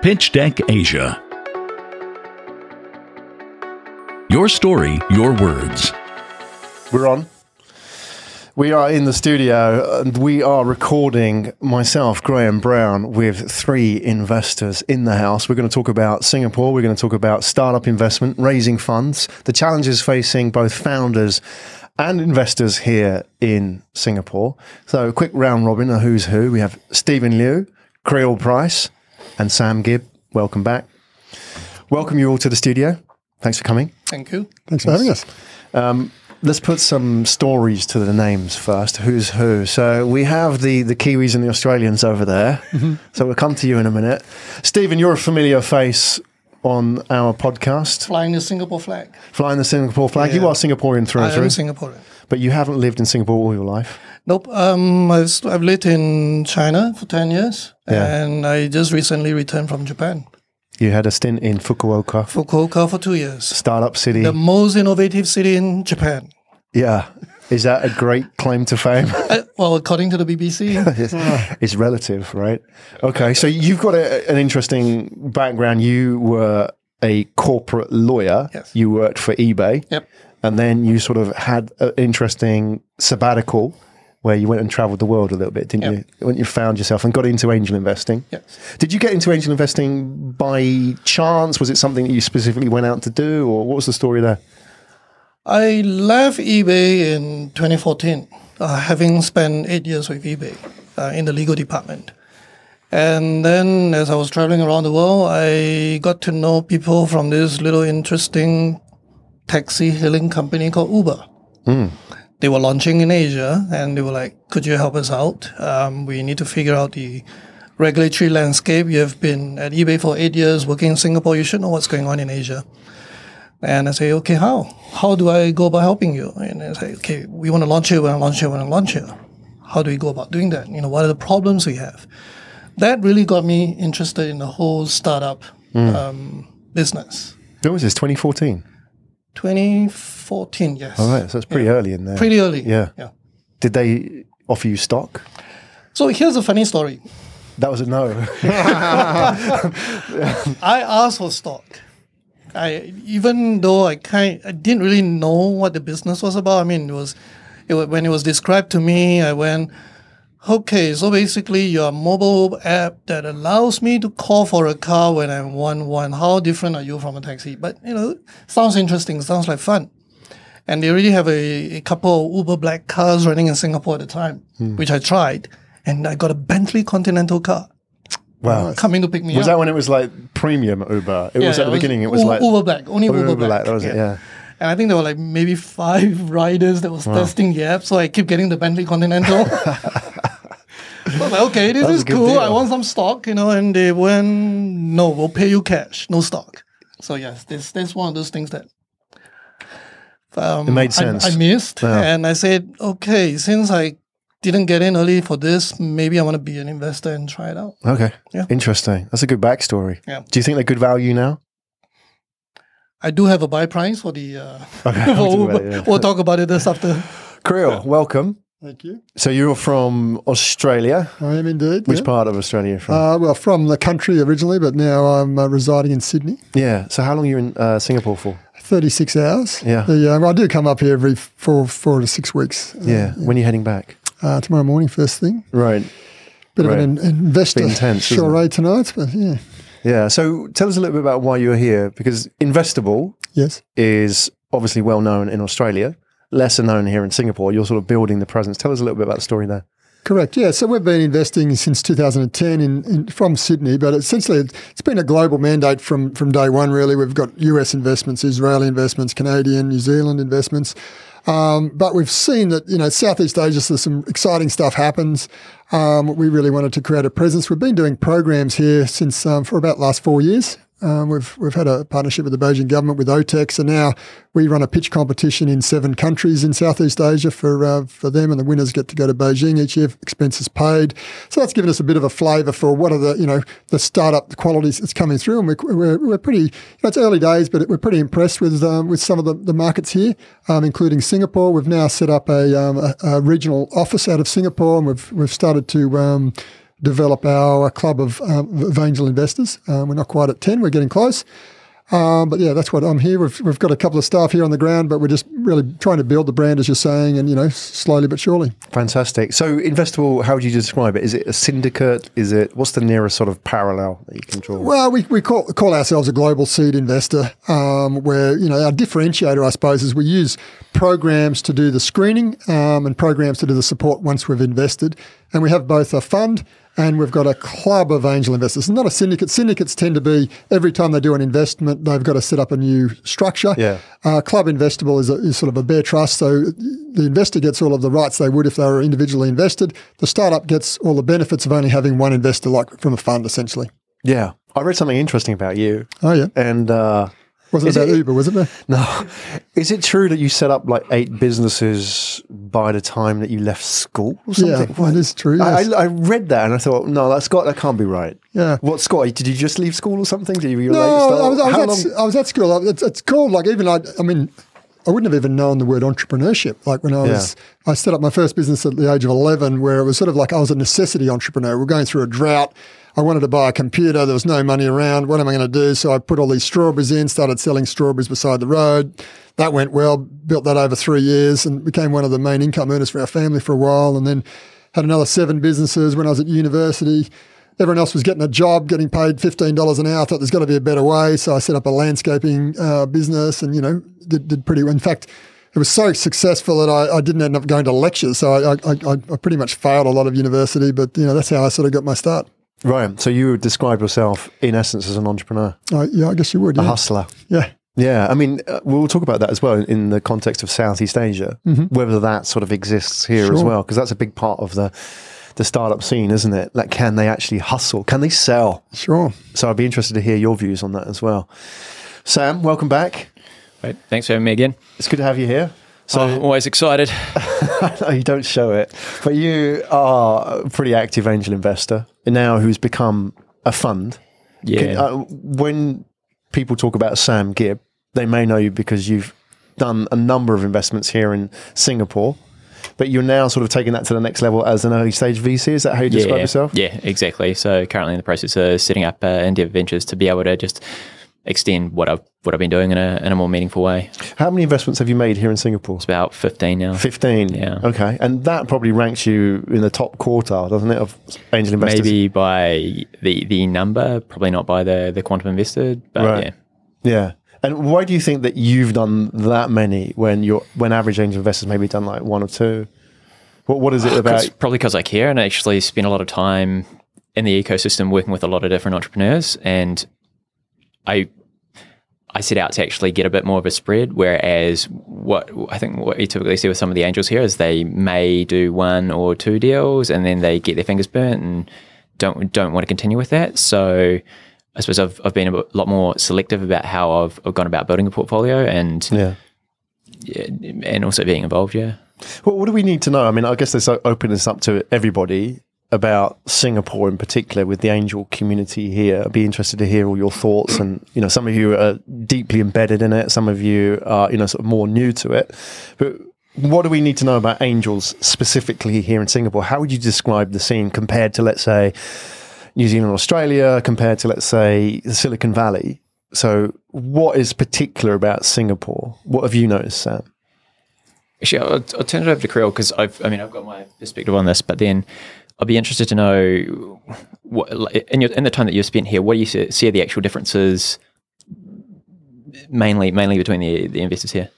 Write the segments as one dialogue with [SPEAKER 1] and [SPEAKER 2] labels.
[SPEAKER 1] Pitch Deck Asia. Your story, your words.
[SPEAKER 2] We're on. We are in the studio and we are recording myself, Graham Brown, with three investors in the house. We're going to talk about Singapore. We're going to talk about startup investment, raising funds, the challenges facing both founders and investors here in Singapore. So, a quick round robin of who's who. We have Stephen Liu, Creel Price, and Sam Gibb. Welcome back. Welcome you all to the studio. Thanks for coming.
[SPEAKER 3] Thank you.
[SPEAKER 4] Thanks for having us.
[SPEAKER 2] Um, let's put some stories to the names first. Who's who? So we have the the Kiwis and the Australians over there. So we'll come to you in a minute. Stephen, you're a familiar face on our podcast,
[SPEAKER 3] Flying the Singapore flag.
[SPEAKER 2] flying the Singapore flag. You are Singaporean through
[SPEAKER 3] I
[SPEAKER 2] and
[SPEAKER 3] am
[SPEAKER 2] through,
[SPEAKER 3] Singaporean.
[SPEAKER 2] but you haven't lived in Singapore all your life.
[SPEAKER 3] Nope. Um, I've, I've lived in China for 10 years
[SPEAKER 2] Yeah.
[SPEAKER 3] and I just recently returned from Japan.
[SPEAKER 2] You had a stint in Fukuoka,
[SPEAKER 3] Fukuoka for two years.
[SPEAKER 2] startup city.
[SPEAKER 3] The most innovative city in Japan.
[SPEAKER 2] yeah, is that a great claim to fame?
[SPEAKER 3] Uh, well, according to the BBC.
[SPEAKER 2] it's, it's relative, right? Okay, so you've got a, an interesting background. You were a corporate lawyer.
[SPEAKER 3] Yes.
[SPEAKER 2] You worked for eBay.
[SPEAKER 3] Yep.
[SPEAKER 2] And then you sort of had an interesting sabbatical where you went and traveled the world a little bit, didn't
[SPEAKER 3] Yep.
[SPEAKER 2] you? When you found yourself and got into angel investing.
[SPEAKER 3] yes.
[SPEAKER 2] Did you get into angel investing by chance? Was it something that you specifically went out to do, or what was the story there?
[SPEAKER 3] I left eBay in 2014, uh, having spent eight years with eBay uh, in the legal department. And then, as I was traveling around the world, I got to know people from this little interesting taxi hailing company called Uber. They were launching in Asia, and they were like, "Could you help us out? Um, we need to figure out the regulatory landscape. You have been at eBay for eight years, working in Singapore. You should know what's going on in Asia." And I say, okay, how? How do I go about helping you? And I say, okay, we want to launch it, we want to launch it, we want to launch it. How do we go about doing that? You know, what are the problems we have? That really got me interested in the whole startup um, business.
[SPEAKER 2] When was this? 2014.
[SPEAKER 3] 2014, yes.
[SPEAKER 2] All right, so it's pretty early in there.
[SPEAKER 3] Pretty early.
[SPEAKER 2] Yeah.
[SPEAKER 3] Yeah.
[SPEAKER 2] Did they offer you stock?
[SPEAKER 3] So here's a funny story.
[SPEAKER 2] That was a no.
[SPEAKER 3] I asked for stock. I even though I kind I didn't really know what the business was about. I mean, it was, it was when it was described to me. I went, okay, so basically you're a mobile app that allows me to call for a car when I want one. One. How different are you from a taxi? But you know, sounds interesting. Sounds like fun. And they already have a, a couple of Uber black cars running in Singapore at the time, hmm. which I tried, and I got a Bentley Continental car
[SPEAKER 2] wow.
[SPEAKER 3] coming to pick me
[SPEAKER 2] Was
[SPEAKER 3] up.
[SPEAKER 2] Was that when it was like premium Uber? It was at the beginning. It was like
[SPEAKER 3] Uber Black, only Uber,
[SPEAKER 2] Uber
[SPEAKER 3] Black.
[SPEAKER 2] That was it, yeah.
[SPEAKER 3] And I think there were like maybe five riders that was testing the app, so I keep getting the Bentley Continental. I'm like, okay, this is cool.
[SPEAKER 2] deal.
[SPEAKER 3] I want some stock, you know. And they went, no, we'll pay you cash, no stock. So yes, this this one of those things that um,
[SPEAKER 2] It made
[SPEAKER 3] I-
[SPEAKER 2] sense.
[SPEAKER 3] I, missed,
[SPEAKER 2] Yeah.
[SPEAKER 3] and I said, okay, since I didn't get in early for this, maybe I want to be an investor and try it out.
[SPEAKER 2] okay,
[SPEAKER 3] Yeah.
[SPEAKER 2] interesting. That's a good backstory.
[SPEAKER 3] Yeah.
[SPEAKER 2] Do you think they're good value now?
[SPEAKER 3] I do have a buy price for the. Uh,
[SPEAKER 2] Okay, we'll talk about it, yeah.
[SPEAKER 3] We'll talk about it this after.
[SPEAKER 2] Creel, welcome.
[SPEAKER 4] Thank you.
[SPEAKER 2] So you're from Australia.
[SPEAKER 4] I am indeed.
[SPEAKER 2] Which
[SPEAKER 4] yeah.
[SPEAKER 2] part of Australia are you from?
[SPEAKER 4] Uh, well, from the country originally, but now I'm uh, residing in Sydney.
[SPEAKER 2] yeah. So how long are you in uh, Singapore for?
[SPEAKER 4] 36 hours.
[SPEAKER 2] Yeah.
[SPEAKER 4] The, uh, I do come up here every four, four to six weeks. Uh,
[SPEAKER 2] Yeah. When are you heading back?
[SPEAKER 4] Uh, tomorrow morning, first thing.
[SPEAKER 2] Right.
[SPEAKER 4] Bit
[SPEAKER 2] Right.
[SPEAKER 4] of an investor
[SPEAKER 2] intense,
[SPEAKER 4] charade tonight, but yeah.
[SPEAKER 2] Yeah. So tell us a little bit about why you're here because Investible
[SPEAKER 4] Yes.
[SPEAKER 2] is obviously well known in Australia, lesser known here in Singapore. You're sort of building the presence. Tell us a little bit about the story there.
[SPEAKER 4] Correct. Yeah. So we've been investing since 2010 in, in from Sydney, but essentially it's been a global mandate from from day one. Really, we've got US investments, Israeli investments, Canadian, New Zealand investments. Um, but we've seen that you know Southeast Asia, so some exciting stuff happens. Um, we really wanted to create a presence. We've been doing programs here since um, for about last four years. Um, we've we've had a partnership with the Beijing government with OTEX, and now we run a pitch competition in seven countries in Southeast Asia for uh, for them, and the winners get to go to Beijing each year, expenses paid. So that's given us a bit of a flavour for what are the you know the startup qualities that's coming through, and we're we're, we're pretty. You know, it's early days, but we're pretty impressed with um, with some of the, the markets here, um, including Singapore. We've now set up a, um, a, a regional office out of Singapore, and we've we've started to. Develop our club of, um, of angel investors. Um, we're not quite at 10, we're getting close. Um, but yeah, that's what I'm here. We've, we've got a couple of staff here on the ground, but we're just really trying to build the brand, as you're saying, and you know, slowly but surely.
[SPEAKER 2] Fantastic. So, Investible, how would you describe it? Is it a syndicate? Is it what's the nearest sort of parallel that you can draw?
[SPEAKER 4] Well, we, we call, call ourselves a global seed investor, um, where you know our differentiator, I suppose, is we use programs to do the screening um, and programs to do the support once we've invested, and we have both a fund and we've got a club of angel investors. Not a syndicate. Syndicates tend to be every time they do an investment, they've got to set up a new structure.
[SPEAKER 2] Yeah.
[SPEAKER 4] Uh, club Investible is, a, is sort of a bare trust, so the investor gets all of the rights they would if they were individually invested. The startup gets all the benefits of only having one investor, like from a fund, essentially.
[SPEAKER 2] Yeah, I read something interesting about you.
[SPEAKER 4] Oh yeah,
[SPEAKER 2] and uh,
[SPEAKER 4] wasn't about it, Uber, was it? There?
[SPEAKER 2] No. Is it true that you set up like eight businesses by the time that you left school or something?
[SPEAKER 4] Yeah, that is true. Yes.
[SPEAKER 2] I, I, read that and I thought, no, that's got that can't be right.
[SPEAKER 4] Yeah.
[SPEAKER 2] What, Scott? Did you just leave school or something? Did you?
[SPEAKER 4] No, I was, I, was at, I was, at, school. It's, it's called like even I. I mean, I wouldn't have even known the word entrepreneurship. Like when I was, yeah. I set up my first business at the age of 11, where it was sort of like I was a necessity entrepreneur. We're going through a drought. I wanted to buy a computer. There was no money around. What am I going to do? So I put all these strawberries in, started selling strawberries beside the road. That went well, built that over three years and became one of the main income earners for our family for a while. And then had another seven businesses when I was at university. Everyone else was getting a job, getting paid $15 an hour. I thought there's got to be a better way. So I set up a landscaping uh, business and, you know, did, did pretty well. In fact, it was so successful that I, I, didn't end up going to lectures. So I, I, I pretty much failed a lot of university, but, you know, that's how I sort of got my start.
[SPEAKER 2] Right. So you would describe yourself, in essence, as an entrepreneur.
[SPEAKER 4] Uh, yeah, I guess you would. Yeah.
[SPEAKER 2] A hustler.
[SPEAKER 4] Yeah.
[SPEAKER 2] Yeah, I mean, uh, we'll talk about that as well in the context of Southeast Asia, mm-hmm. whether that sort of exists here sure. as well, because that's a big part of the the startup scene, isn't it? Like, can they actually hustle? Can they sell?
[SPEAKER 4] Sure.
[SPEAKER 2] So I'd be interested to hear your views on that as well. Sam, welcome back.
[SPEAKER 5] Right, thanks for having me again.
[SPEAKER 2] It's good to have you here.
[SPEAKER 5] So I'm always excited.
[SPEAKER 2] you don't show it, but you are a pretty active angel investor now who's become a fund.
[SPEAKER 5] Yeah. Can, uh,
[SPEAKER 2] when people talk about Sam Gibb, they may know you because you've done a number of investments here in Singapore. But you're now sort of taking that to the next level as an early stage VC. Is that how you describe
[SPEAKER 5] yeah,
[SPEAKER 2] yourself?
[SPEAKER 5] Yeah, exactly. So currently in the process of setting up uh, Endeavour Ventures to be able to just extend what I've what I've been doing in a in a more meaningful way.
[SPEAKER 2] How many investments have you made here in Singapore?
[SPEAKER 5] It's about fifteen now.
[SPEAKER 2] Fifteen.
[SPEAKER 5] Yeah.
[SPEAKER 2] Okay, and that probably ranks you in the top quartile, doesn't it, of angel investors?
[SPEAKER 5] Maybe by the the number, probably not by the the quantum invested, but right. yeah.
[SPEAKER 2] Yeah. And why do you think that you've done that many when you're when average angel investors maybe done like one or two? What what is it about? Cause,
[SPEAKER 5] probably because I care and I actually spend a lot of time in the ecosystem working with a lot of different entrepreneurs and I I set out to actually get a bit more of a spread. Whereas what I think what you typically see with some of the angels here is they may do one or two deals and then they get their fingers burnt and don't don't want to continue with that. So I suppose I've I've been a lot more selective about how I've, I've gone about building a portfolio and
[SPEAKER 2] yeah.
[SPEAKER 5] yeah, and also being involved. Yeah.
[SPEAKER 2] Well, what do we need to know? I mean, I guess this opens up to everybody about Singapore in particular with the angel community here. I'd be interested to hear all your thoughts. And, you know, some of you are deeply embedded in it, some of you are, you know, sort of more new to it. But what do we need to know about angels specifically here in Singapore? How would you describe the scene compared to, let's say, New Zealand, Australia, compared to, let's say, Silicon Valley? So, what is particular about Singapore? What have you noticed, Sam?
[SPEAKER 5] Actually, I'll, I'll turn it over to Creel because I've, I mean, I've got my perspective on this, but then I'd be interested to know what, in, your, in the time that you've spent here, what do you see, see the actual differences mainly mainly between the, the investors here?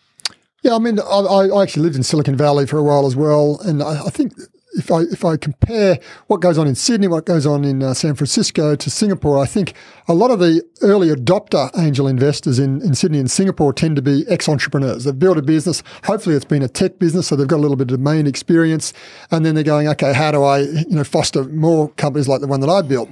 [SPEAKER 4] Yeah, I mean, I, I, actually lived in Silicon Valley for a while as well, and I, I think if I if I compare what goes on in Sydney, what goes on in uh, San Francisco to Singapore, I think a lot of the early adopter angel investors in, in Sydney and Singapore tend to be ex entrepreneurs. They've built a business. Hopefully, it's been a tech business, so they've got a little bit of domain experience, and then they're going, okay, how do I you know foster more companies like the one that I built?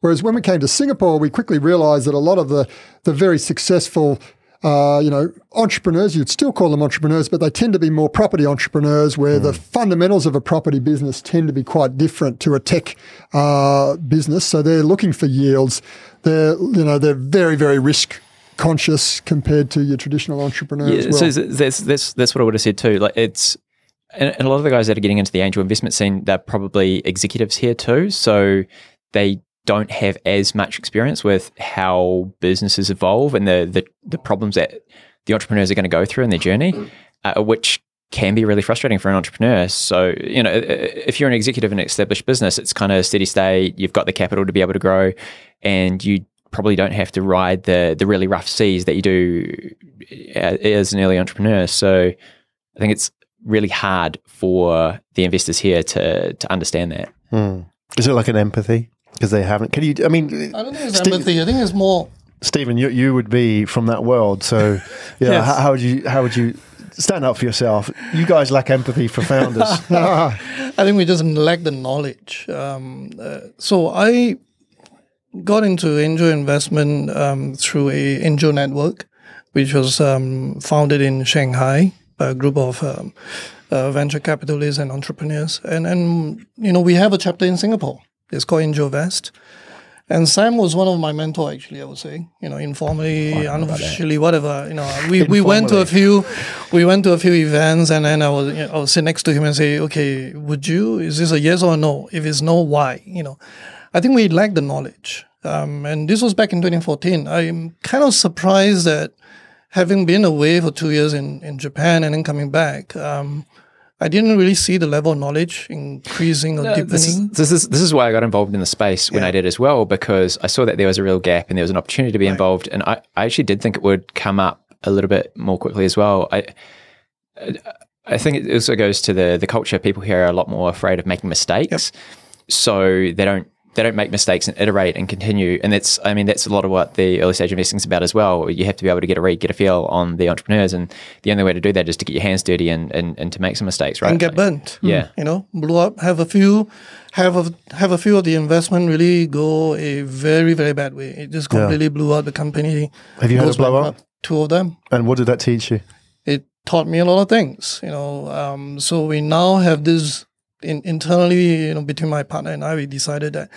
[SPEAKER 4] Whereas when we came to Singapore, we quickly realized that a lot of the the very successful uh, you know, entrepreneurs, you'd still call them entrepreneurs, but they tend to be more property entrepreneurs where mm. the fundamentals of a property business tend to be quite different to a tech uh, business. So they're looking for yields. They're, you know, they're very, very risk conscious compared to your traditional entrepreneurs.
[SPEAKER 5] Yeah, well. so that's, that's, that's what I would have said too. Like it's, and, and a lot of the guys that are getting into the angel investment scene, they're probably executives here too. So they don't have as much experience with how businesses evolve and the the, the problems that the entrepreneurs are going to go through in their journey, uh, which can be really frustrating for an entrepreneur. So, you know, if you're an executive in an established business, it's kind of steady state, you've got the capital to be able to grow, and you probably don't have to ride the the really rough seas that you do uh, as an early entrepreneur. So, I think it's really hard for the investors here to to understand that.
[SPEAKER 2] Hmm. Is it like an empathy? Because they haven't. Can you? I mean,
[SPEAKER 3] I don't think it's empathy. I think it's more.
[SPEAKER 2] Stephen, you you would be from that world, so yeah.
[SPEAKER 3] Yes.
[SPEAKER 2] how, how would you how would you stand up for yourself? You guys lack empathy for founders.
[SPEAKER 3] I think we just lack the knowledge. Um, uh, so I got into angel investment um, through a angel network, which was um, founded in Shanghai by a group of um, uh, venture capitalists and entrepreneurs. And and you know we have a chapter in Singapore. It's called Angel Vest. And Sam was one of my mentor, actually. I would say, you know, informally, unofficially, whatever. You know, we, we went to a few, we went to a few events, and then I was you know, I would sit next to him and say, okay, would you? Is this a yes or a no? If it's no, why? You know, I think we lack the knowledge. Um, and this was back in 2014. I'm kind of surprised that having been away for two years in, in Japan and then coming back, um, I didn't really see the level of knowledge increasing or deepening.
[SPEAKER 5] This is, this is this is why I got involved in the space when I did as well because I saw that there was a real gap and there was an opportunity to be involved and I, I actually did think it would come up a little bit more quickly as well. I I think it also goes to the the culture. People here are a lot more afraid of making mistakes, so they don't they don't make mistakes and iterate and continue. And that's I mean that's a lot of what the early stage investing is about as well. You have to be able to get a read, get a feel on the entrepreneurs, and the only way to do that is to get your hands dirty and and, and to make some mistakes, right?
[SPEAKER 3] and get burnt.
[SPEAKER 5] Yeah.
[SPEAKER 3] you know, blow up. Have a few, have a have a few of the investment really go a very very bad way. It just completely blew out the company.
[SPEAKER 2] Have you had
[SPEAKER 3] goes
[SPEAKER 2] it blow up?
[SPEAKER 3] Two of them.
[SPEAKER 2] and what did that teach you?
[SPEAKER 3] It taught me a lot of things. You know, um, so we now have this in, internally. You know, between my partner and I, we decided that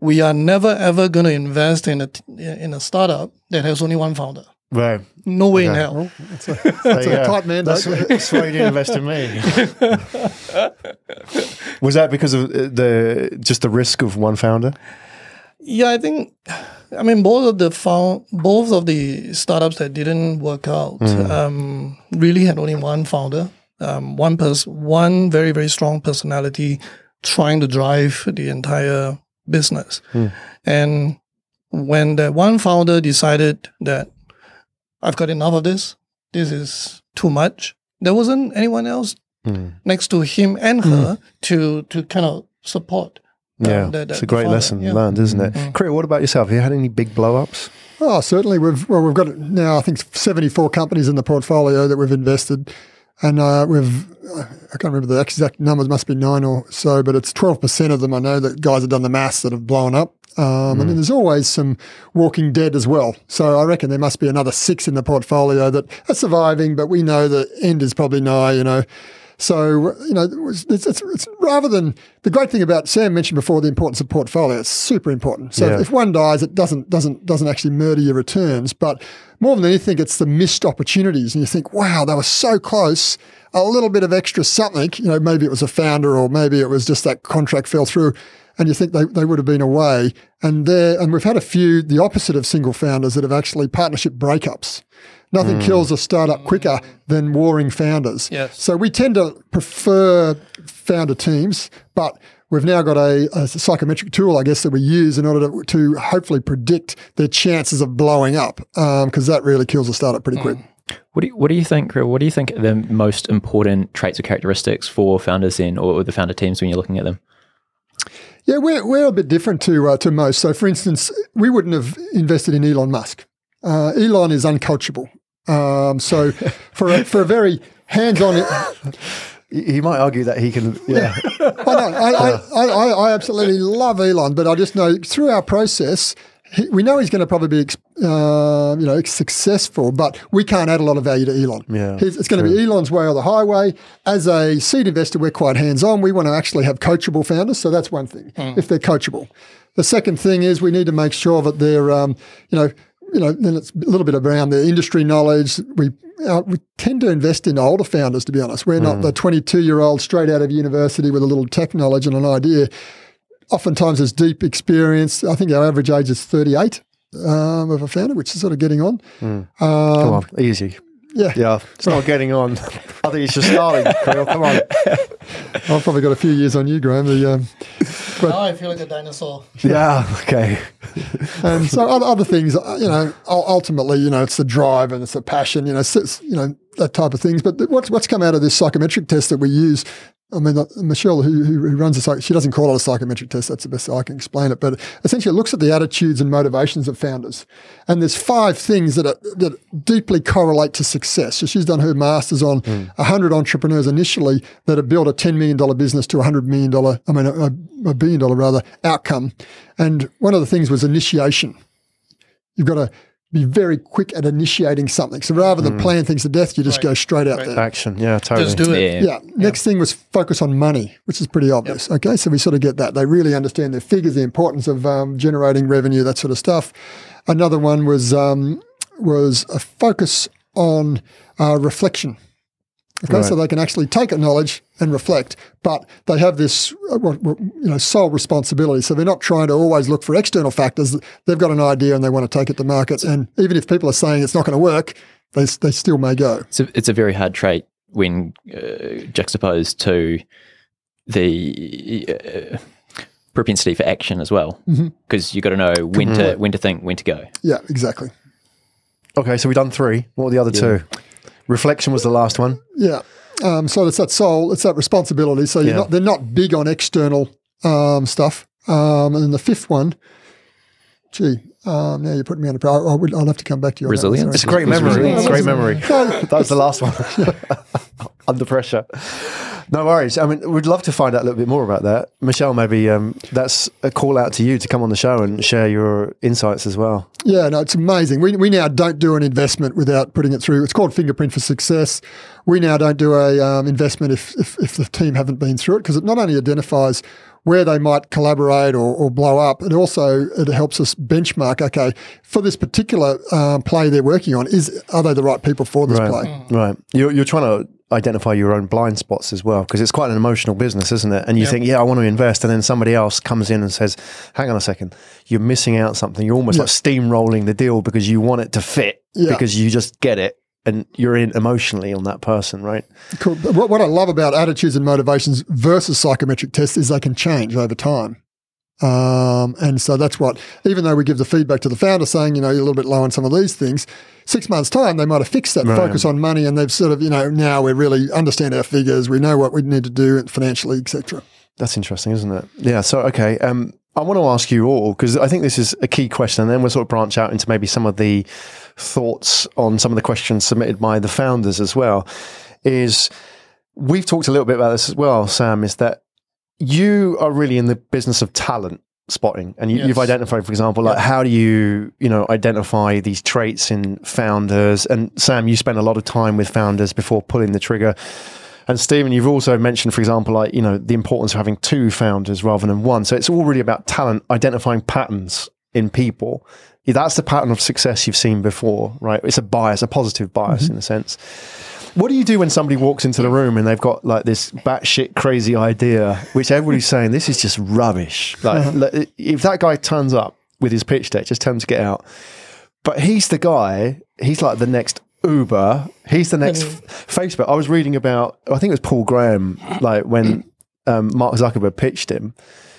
[SPEAKER 3] we are never ever going to invest in a in a startup that has only one founder.
[SPEAKER 2] Right.
[SPEAKER 3] No way in
[SPEAKER 2] Okay.
[SPEAKER 3] hell.
[SPEAKER 2] That's
[SPEAKER 4] a tight man.
[SPEAKER 2] That's, that's why you didn't invest in me. Was that because of uh, the just the risk of one founder?
[SPEAKER 3] Yeah, I think. I mean, both of the found, both of the startups that didn't work out um, really had only one founder, um, one person, one very very strong personality, trying to drive the entire business. And when that one founder decided that I've got enough of this, this is too much, there wasn't anyone else next to him and her to to kind of support. um,
[SPEAKER 2] Yeah,
[SPEAKER 3] the- the-
[SPEAKER 2] it's a great
[SPEAKER 3] founder.
[SPEAKER 2] lesson
[SPEAKER 3] Yeah.
[SPEAKER 2] learned, isn't it? Creel, what about yourself? Have you had any big blow ups?
[SPEAKER 4] Oh, certainly. We've well, we've got now. I think seventy-four companies in the portfolio that we've invested, and uh, we've I can't remember the exact numbers. Must be nine or so, but it's twelve percent of them. I know that guys have done the maths that have blown up. Um, And then there's always some walking dead as well. So I reckon there must be another six in the portfolio that are surviving, but we know the end is probably nigh. You know. So you know, it's, it's, it's, rather than the great thing about Sam mentioned before the importance of portfolio. It's super important. So
[SPEAKER 2] Yeah.
[SPEAKER 4] if one dies, it doesn't doesn't doesn't actually murder your returns. But more than anything, it's the missed opportunities, and you think, wow, they were so close. A little bit of extra something, you know, maybe it was a founder, or maybe it was just that contract fell through, and you think they, they would have been away. And there, and we've had a few the opposite of single founders that have actually partnership breakups. Nothing kills a startup quicker than warring founders.
[SPEAKER 3] Yes.
[SPEAKER 4] So we tend to prefer founder teams, but we've now got a, a psychometric tool, I guess, that we use in order to, to hopefully predict their chances of blowing up, because that really kills a startup pretty quick.
[SPEAKER 5] What do you, what do you think? What do you think are the most important traits or characteristics for founders in, or the founder teams when you're looking at them?
[SPEAKER 4] Yeah, we're, we're a bit different to uh, to most. So, for instance, we wouldn't have invested in Elon Musk. Uh, Elon is uncoachable. Um, so, for a, for a very hands-on,
[SPEAKER 2] He he might argue that he can. Yeah.
[SPEAKER 4] I, know, I, I, I, I, I absolutely love Elon, but I just know through our process, he, we know he's going to probably be, uh, you know, successful, but we can't add a lot of value to Elon.
[SPEAKER 2] Yeah,
[SPEAKER 4] He's- it's going to be Elon's way or the highway. As a seed investor, we're quite hands-on. We want to actually have coachable founders, so that's one thing. If they're coachable, the second thing is we need to make sure that they're, um, you know. You know, then it's a little bit around the industry knowledge. We uh, we tend to invest in older founders. To be honest, we're
[SPEAKER 2] Hmm.
[SPEAKER 4] not the 22 year old straight out of university with a little tech knowledge and an idea. Oftentimes, there's deep experience. I think our average age is 38 um, of a founder, which is sort of getting on.
[SPEAKER 2] Come
[SPEAKER 4] Um,
[SPEAKER 2] on, easy.
[SPEAKER 4] yeah,
[SPEAKER 2] Yeah, it's not getting on. I think it's just starting. Creel. Come on.
[SPEAKER 4] I've probably got a few years on you, Graham. The, um,
[SPEAKER 3] Now I feel like a dinosaur.
[SPEAKER 2] Yeah. Okay.
[SPEAKER 4] and so other, other things, uh, you know, ultimately, you know, it's the drive and it's the passion, you know, s- s- you know that type of things. But what's what's come out of this psychometric test that we use? I mean, uh, Michelle, who, who runs the psych, she doesn't call it a psychometric test. That's the best I can explain it. But essentially, it looks at the attitudes and motivations of founders. And there's five things that are, that deeply correlate to success. So she's done her masters on a hundred entrepreneurs initially that have built a ten million dollar business to a hundred million dollar, I mean, a, a billion dollar rather outcome. And one of the things was initiation. You've got to be very quick at initiating something. So rather than plan things to death, you just go straight out there.
[SPEAKER 2] Action. Yeah. Totally.
[SPEAKER 3] Just do it.
[SPEAKER 5] Yeah.
[SPEAKER 4] Yeah. Next thing was focus on money, which is pretty obvious. Okay. So we sort of get that. They really understand their figures, the importance of um, generating revenue, that sort of stuff. Another one was um, was a focus on uh, reflection. Okay, so they can actually take a knowledge and reflect, but they have this, uh, what- what, you know, sole responsibility. So they're not trying to always look for external factors. They've got an idea and they want to take it to market. And even if people are saying it's not going to work, they, they still may go.
[SPEAKER 5] It's a, it's a very hard trait when uh, juxtaposed to the uh, propensity for action as well, because you've got to know when to when to think, when to go.
[SPEAKER 4] Yeah, exactly.
[SPEAKER 2] Okay. So we've done three. What were the other two? Reflection was the last one.
[SPEAKER 4] Yeah. Um, so it's that soul, it's that responsibility. So you're
[SPEAKER 2] Yeah.
[SPEAKER 4] not, they're not big on external um, stuff. Um, and then the fifth one, gee, um, now you're putting me on a pro. I would, I'll have to come back to you. on that
[SPEAKER 5] Resilience?
[SPEAKER 2] It's a great memory.
[SPEAKER 5] resilience.
[SPEAKER 2] Great memory. That was the last one. Under pressure. No worries. I mean, we'd love to find out a little bit more about that. Michelle, maybe um, that's a call out to you to come on the show and share your insights as well.
[SPEAKER 4] Yeah, no, it's amazing. We, we now don't do an investment without putting it through. It's called Fingerprint for Success. We now don't do a um, investment if, if, if the team haven't been through it because it not only identifies where they might collaborate or, or blow up, it also it helps us benchmark. Okay, for this particular um, play they're working on, is are they the right people for this
[SPEAKER 2] Right.
[SPEAKER 4] play?
[SPEAKER 2] Right. You're, you're trying to identify your own blind spots as well because it's quite an emotional business, isn't it? And you think, yeah, I want to invest. And then somebody else comes in and says, hang on a second, you're missing out something. You're almost like steamrolling the deal because you want it to fit
[SPEAKER 4] Yeah.
[SPEAKER 2] because you just get it and you're in emotionally on that person, right?
[SPEAKER 4] Cool. What, what I love about attitudes and motivations versus psychometric tests is they can change over time. Um, and so that's what, even though we give the feedback to the founder saying, you know, you're a little bit low on some of these things, six months' time, they might have fixed that
[SPEAKER 2] Right.
[SPEAKER 4] focus on money and they've sort of, you know, now we really understand our figures, we know what we need to do financially, etc.
[SPEAKER 2] That's interesting, isn't it? Yeah. So, okay. Um, I want to ask you all because I think this is a key question, and then we'll sort of branch out into maybe some of the thoughts on some of the questions submitted by the founders as well. Is we've talked a little bit about this as well, Sam. Is that you are really in the business of talent spotting, and you,
[SPEAKER 3] Yes.
[SPEAKER 2] you've identified, for example, like how do you, you know, identify these traits in founders? And Sam, you spent a lot of time with founders before pulling the trigger. And Stephen, you've also mentioned, for example, like you know the importance of having two founders rather than one. So it's all really about talent, identifying patterns in people. That's the pattern of success you've seen before, right? It's a bias, a positive bias mm-hmm. in a sense. What do you do when somebody walks into the room and they've got like this batshit crazy idea, which everybody's saying this is just rubbish? Like, like, if that guy turns up with his pitch deck, just tell him to get out. But he's the guy. He's like the next Uber. He's the next f- Facebook. I was reading about. I think it was Paul Graham. Like when um, Mark Zuckerberg pitched him,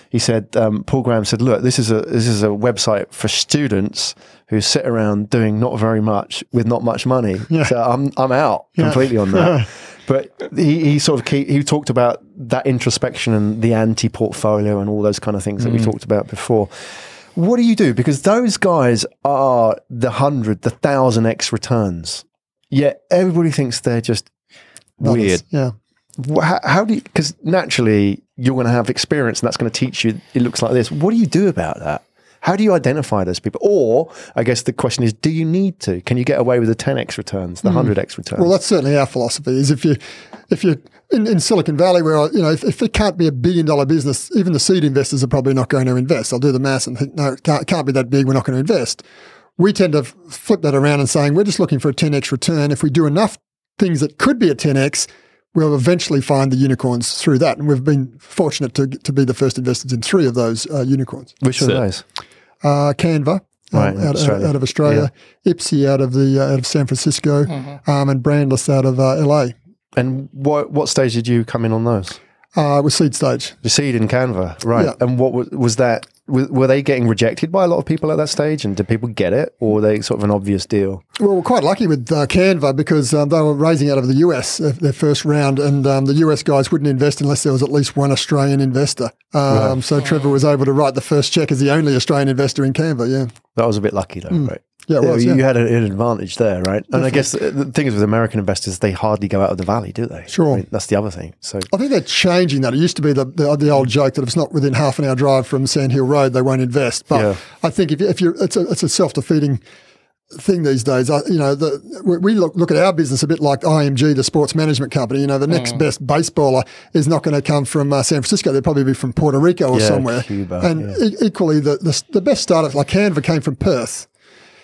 [SPEAKER 2] he said um, Paul Graham said, "Look, this is a this is a website for students who sit around doing not very much with not much money. So I'm I'm out completely on that." But he, he sort of key, he talked about that introspection and the anti portfolio and all those kind of things that we mm. talked about before. What do you do? Because those guys are the hundred, the thousand X returns. Yet everybody thinks they're just weird.
[SPEAKER 4] Yeah.
[SPEAKER 2] How, how do you, because naturally you're going to have experience and that's going to teach you it looks like this. What do you do about that? How do you identify those people? Or I guess the question is, do you need to? Can you get away with the 10x returns, the hmm. 100x returns?
[SPEAKER 4] Well, that's certainly our philosophy. Is if you, if you in, in Silicon Valley, where you know, if, if it can't be a billion dollar business, even the seed investors are probably not going to invest. They'll do the math and think, no, it can't, can't be that big. We're not going to invest. We tend to flip that around and saying we're just looking for a 10x return. If we do enough things that could be a 10x, we'll eventually find the unicorns through that. And we've been fortunate to, to be the first investors in three of those uh, unicorns.
[SPEAKER 2] Which are
[SPEAKER 5] So-
[SPEAKER 2] those?
[SPEAKER 4] Uh, Canva.
[SPEAKER 2] Right,
[SPEAKER 4] um, out, out, out of Australia, Ipsy out of the uh, out of San Francisco, um, and Brandless out of uh, LA.
[SPEAKER 2] And what what stage did you come in on those?
[SPEAKER 4] Uh, with seed stage.
[SPEAKER 2] The seed in Canva, right?
[SPEAKER 4] Yeah.
[SPEAKER 2] And what was, was that? W- Were they getting rejected by a lot of people at that stage? And did people get it, or were they sort of an obvious deal?
[SPEAKER 4] Well, we're quite lucky with uh, Canva because um, they were raising out of the US uh, their first round, and um, the US guys wouldn't invest unless there was at least one Australian investor. Um, So Trevor was able to write the first check as the only Australian investor in Canva. Yeah,
[SPEAKER 2] That was a bit lucky, though, right?
[SPEAKER 4] Yeah, it was.
[SPEAKER 2] you,
[SPEAKER 4] Yeah.
[SPEAKER 2] you had an, an advantage there, right? And I guess the, the thing is with American investors, they hardly go out of the valley, do they?
[SPEAKER 4] Sure.
[SPEAKER 2] I mean, that's the other thing. So
[SPEAKER 4] I think they're changing that. It used to be the, the, the old joke that if it's not within half an hour drive from Sand Hill Road, they won't invest. But
[SPEAKER 2] Yeah.
[SPEAKER 4] I think if, you- if you're, it's a, it's a self defeating thing these days. I, you know, the, we, we look, look at our business a bit like IMG, the sports management company. You know, the next mm. best baseballer uh, is not going to come from uh, San Francisco. They'll probably be from Puerto Rico or
[SPEAKER 2] Yeah,
[SPEAKER 4] somewhere.
[SPEAKER 2] Cuba,
[SPEAKER 4] and
[SPEAKER 2] yeah.
[SPEAKER 4] e- equally, the, the, the best startups like Canva came from Perth.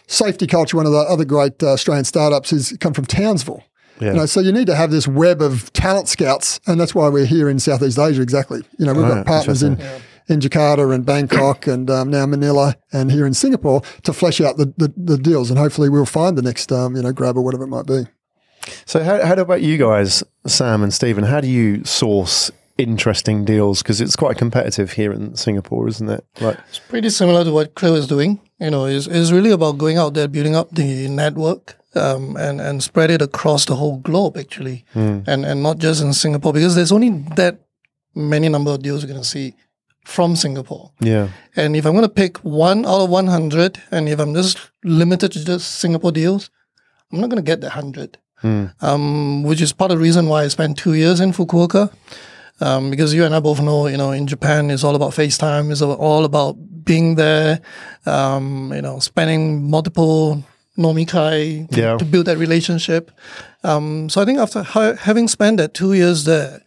[SPEAKER 4] Safety Culture, one of the other great uh, Australian startups, is come from Townsville.
[SPEAKER 2] Yeah.
[SPEAKER 4] You know, so you need to have this web of talent scouts, and that's why we're here in Southeast Asia. Exactly. You know, we've got partners in, in Jakarta and Bangkok and um, now Manila and here in Singapore to flesh out the, the, the deals, and hopefully we'll find the next um, you know grab or whatever it might be.
[SPEAKER 2] So how, how about you guys, Sam and Stephen? How do you source interesting deals? Because it's quite competitive here in Singapore, isn't it? Like,
[SPEAKER 3] It's pretty similar to what Creel is doing. You know, is is really about going out there, building up the network, um, and and spread it across the whole globe actually, and and not just in Singapore because there's only that many number of deals you're going to see from Singapore.
[SPEAKER 2] yeah,
[SPEAKER 3] And if I'm going to pick one out of 100, and if I'm just limited to just Singapore deals, I'm not going to get the 100. Um, which is part of the reason why I spent two years in Fukuoka. Um, because you and I both know, you know, in Japan, it's all about FaceTime. It's all about being there, um, you know, spending multiple nomikai
[SPEAKER 2] Yeah.
[SPEAKER 3] to build that relationship. Um, so I think after ha- having spent that two years there,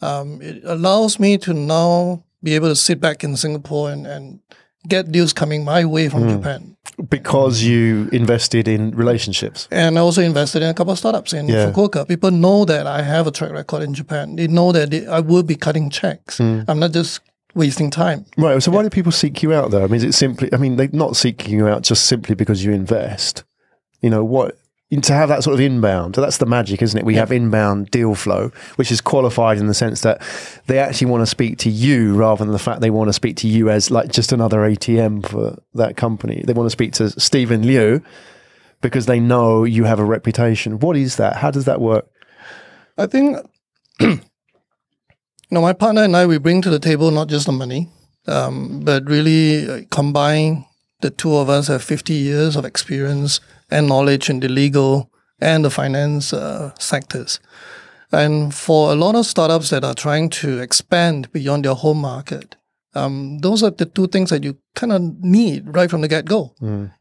[SPEAKER 3] um, it allows me to now be able to sit back in Singapore and, and get deals coming my way from hmm. Japan.
[SPEAKER 2] because you invested in relationships.
[SPEAKER 3] And I also invested in a couple of startups in
[SPEAKER 2] Yeah.
[SPEAKER 3] Fukuoka. People know that I have a track record in Japan. They know that they, I will be cutting checks. Hmm. I'm not just wasting time.
[SPEAKER 2] Right. So why do people seek you out though? I mean, is it simply? I mean, they're not seeking you out just simply because you invest. You know what? To have that sort of inbound, that's the magic, isn't it? We have inbound deal flow, which is qualified in the sense that they actually want to speak to you rather than the fact they want to speak to you as like just another ATM for that company. They want to speak to Stephen Liu because they know you have a reputation. What is that? How does that work?
[SPEAKER 3] I think, you know, my partner and I, we bring to the table not just the money, um, but really uh, combine the two of us have 50 years of experience and knowledge in the legal and the finance uh, sectors. And for a lot of startups that are trying to expand beyond their home market, um, those are the two things that you kind of need right from the get go.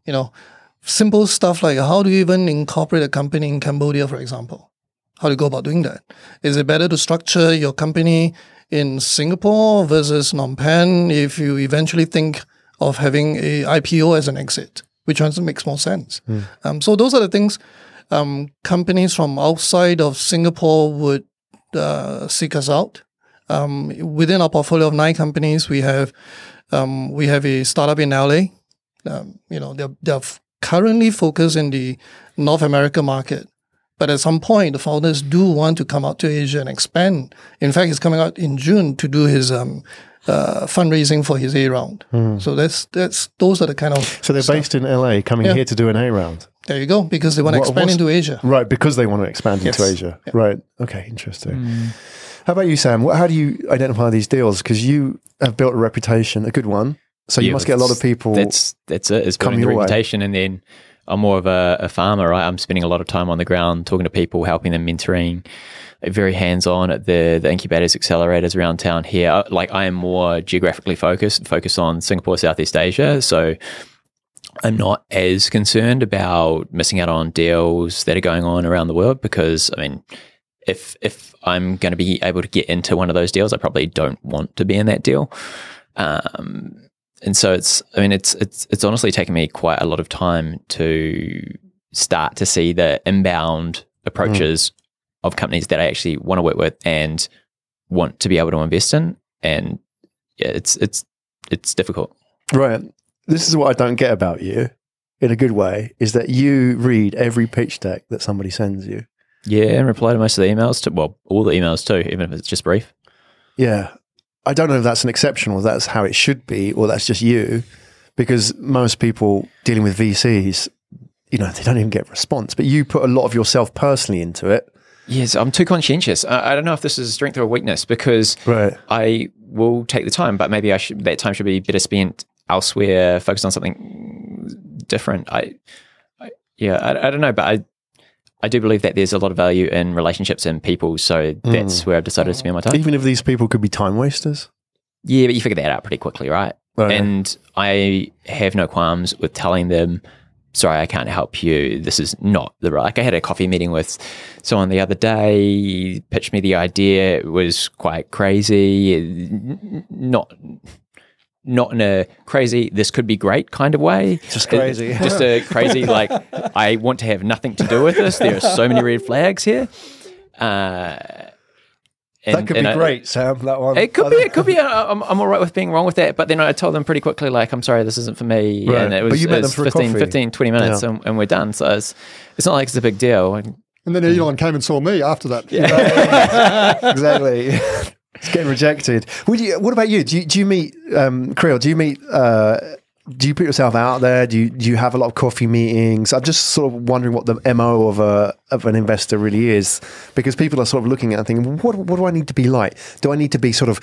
[SPEAKER 3] You know, simple stuff like how do you even incorporate a company in Cambodia, for example? How do you go about doing that? Is it better to structure your company in Singapore versus Phnom Penh if you eventually think of having a IPO as an exit? Which one makes more sense? Um, so those are the things um, companies from outside of Singapore would uh, seek us out. Um, within our portfolio of nine companies, we have um, we have a startup in LA. Um, you know, they're, they're f- currently focused in the North America market. But at some point, the founders do want to come out to Asia and expand. In fact, he's coming out in June to do his um, uh, fundraising for his A round. So that's that's those are the kind of
[SPEAKER 2] So they're based in LA, coming
[SPEAKER 3] Yeah.
[SPEAKER 2] here to do an A round.
[SPEAKER 3] there you go because they want to
[SPEAKER 2] What-
[SPEAKER 3] expand into Asia.
[SPEAKER 2] Right, because they want to expand into
[SPEAKER 3] Yes.
[SPEAKER 2] Asia. Right. Okay, interesting. How about you, Sam? How do you identify these deals? Because you have built a reputation, a good one. So you
[SPEAKER 5] Yeah,
[SPEAKER 2] must get a lot of people.
[SPEAKER 5] That's that's it. It's
[SPEAKER 2] come
[SPEAKER 5] building the
[SPEAKER 2] your way.
[SPEAKER 5] reputation, and then I'm more of a, a farmer, right? I'm spending a lot of time on the ground, talking to people, helping them, mentoring, like, very hands on at the the incubators, accelerators around town here. Like I am more geographically focused, focused on Singapore, Southeast Asia, so. I'm not as concerned about missing out on deals that are going on around the world because I mean, if if I'm going to be able to get into one of those deals, I probably don't want to be in that deal. Um, and so it's I mean it's it's it's honestly taken me quite a lot of time to start to see the inbound approaches of companies that I actually want to work with and want to be able to invest in. And yeah, it's it's it's difficult.
[SPEAKER 2] Right. This is what I don't get about you in a good way is that you read every pitch deck that somebody sends you.
[SPEAKER 5] Yeah, and reply to most of the emails to well, all the emails too, even if it's just brief.
[SPEAKER 2] Yeah. I don't know if that's an exception or that's how it should be or that's just you because most people dealing with VCs, you know, they don't even get a response, but you put a lot of yourself personally into it.
[SPEAKER 5] Yes, I'm too conscientious. I, I don't know if this is a strength or a weakness because
[SPEAKER 2] Right.
[SPEAKER 5] I will take the time, but maybe I should that time should be better spent elsewhere, focused on something different. I, I yeah, I, I don't know, but I I do believe that there's a lot of value in relationships and people, so hmm. that's where I've decided to spend my time.
[SPEAKER 2] Even if these people could be time wasters.
[SPEAKER 5] Yeah, but you figure that out pretty quickly, right?
[SPEAKER 2] Right.
[SPEAKER 5] And I have no qualms with telling them, sorry, I can't help you. This is not the right. Like I had a coffee meeting with someone the other day, pitched me the idea. It was quite crazy. Not not in a crazy, this could be great kind of way.
[SPEAKER 2] Just crazy.
[SPEAKER 5] Just a crazy, like, I want to have nothing to do with this. There are so many red flags here. Uh,
[SPEAKER 2] that could
[SPEAKER 5] and
[SPEAKER 2] be
[SPEAKER 5] I-
[SPEAKER 2] great, Sam. That one.
[SPEAKER 5] it could be. It could be. I- I'm, I'm all right with being wrong with that. But then I told them pretty quickly, like, I'm sorry, this isn't for me.
[SPEAKER 2] Right.
[SPEAKER 5] And it
[SPEAKER 2] But
[SPEAKER 5] was,
[SPEAKER 2] you met
[SPEAKER 5] it
[SPEAKER 2] them for a
[SPEAKER 5] 15, 15, 20 minutes
[SPEAKER 2] Yeah.
[SPEAKER 5] and, and we're done. So it's, it's not like it's a big deal. And
[SPEAKER 4] And then Elon came and saw me after that.
[SPEAKER 2] exactly. it's getting rejected. Would you? What about you? Do you, do you meet um, Creel? Do you meet? Uh, do you put yourself out there? Do you do you have a lot of coffee meetings? I'm just sort of wondering what the mo of a of an investor really is, because people are sort of looking at it and thinking, what what do I need to be like? Do I need to be sort of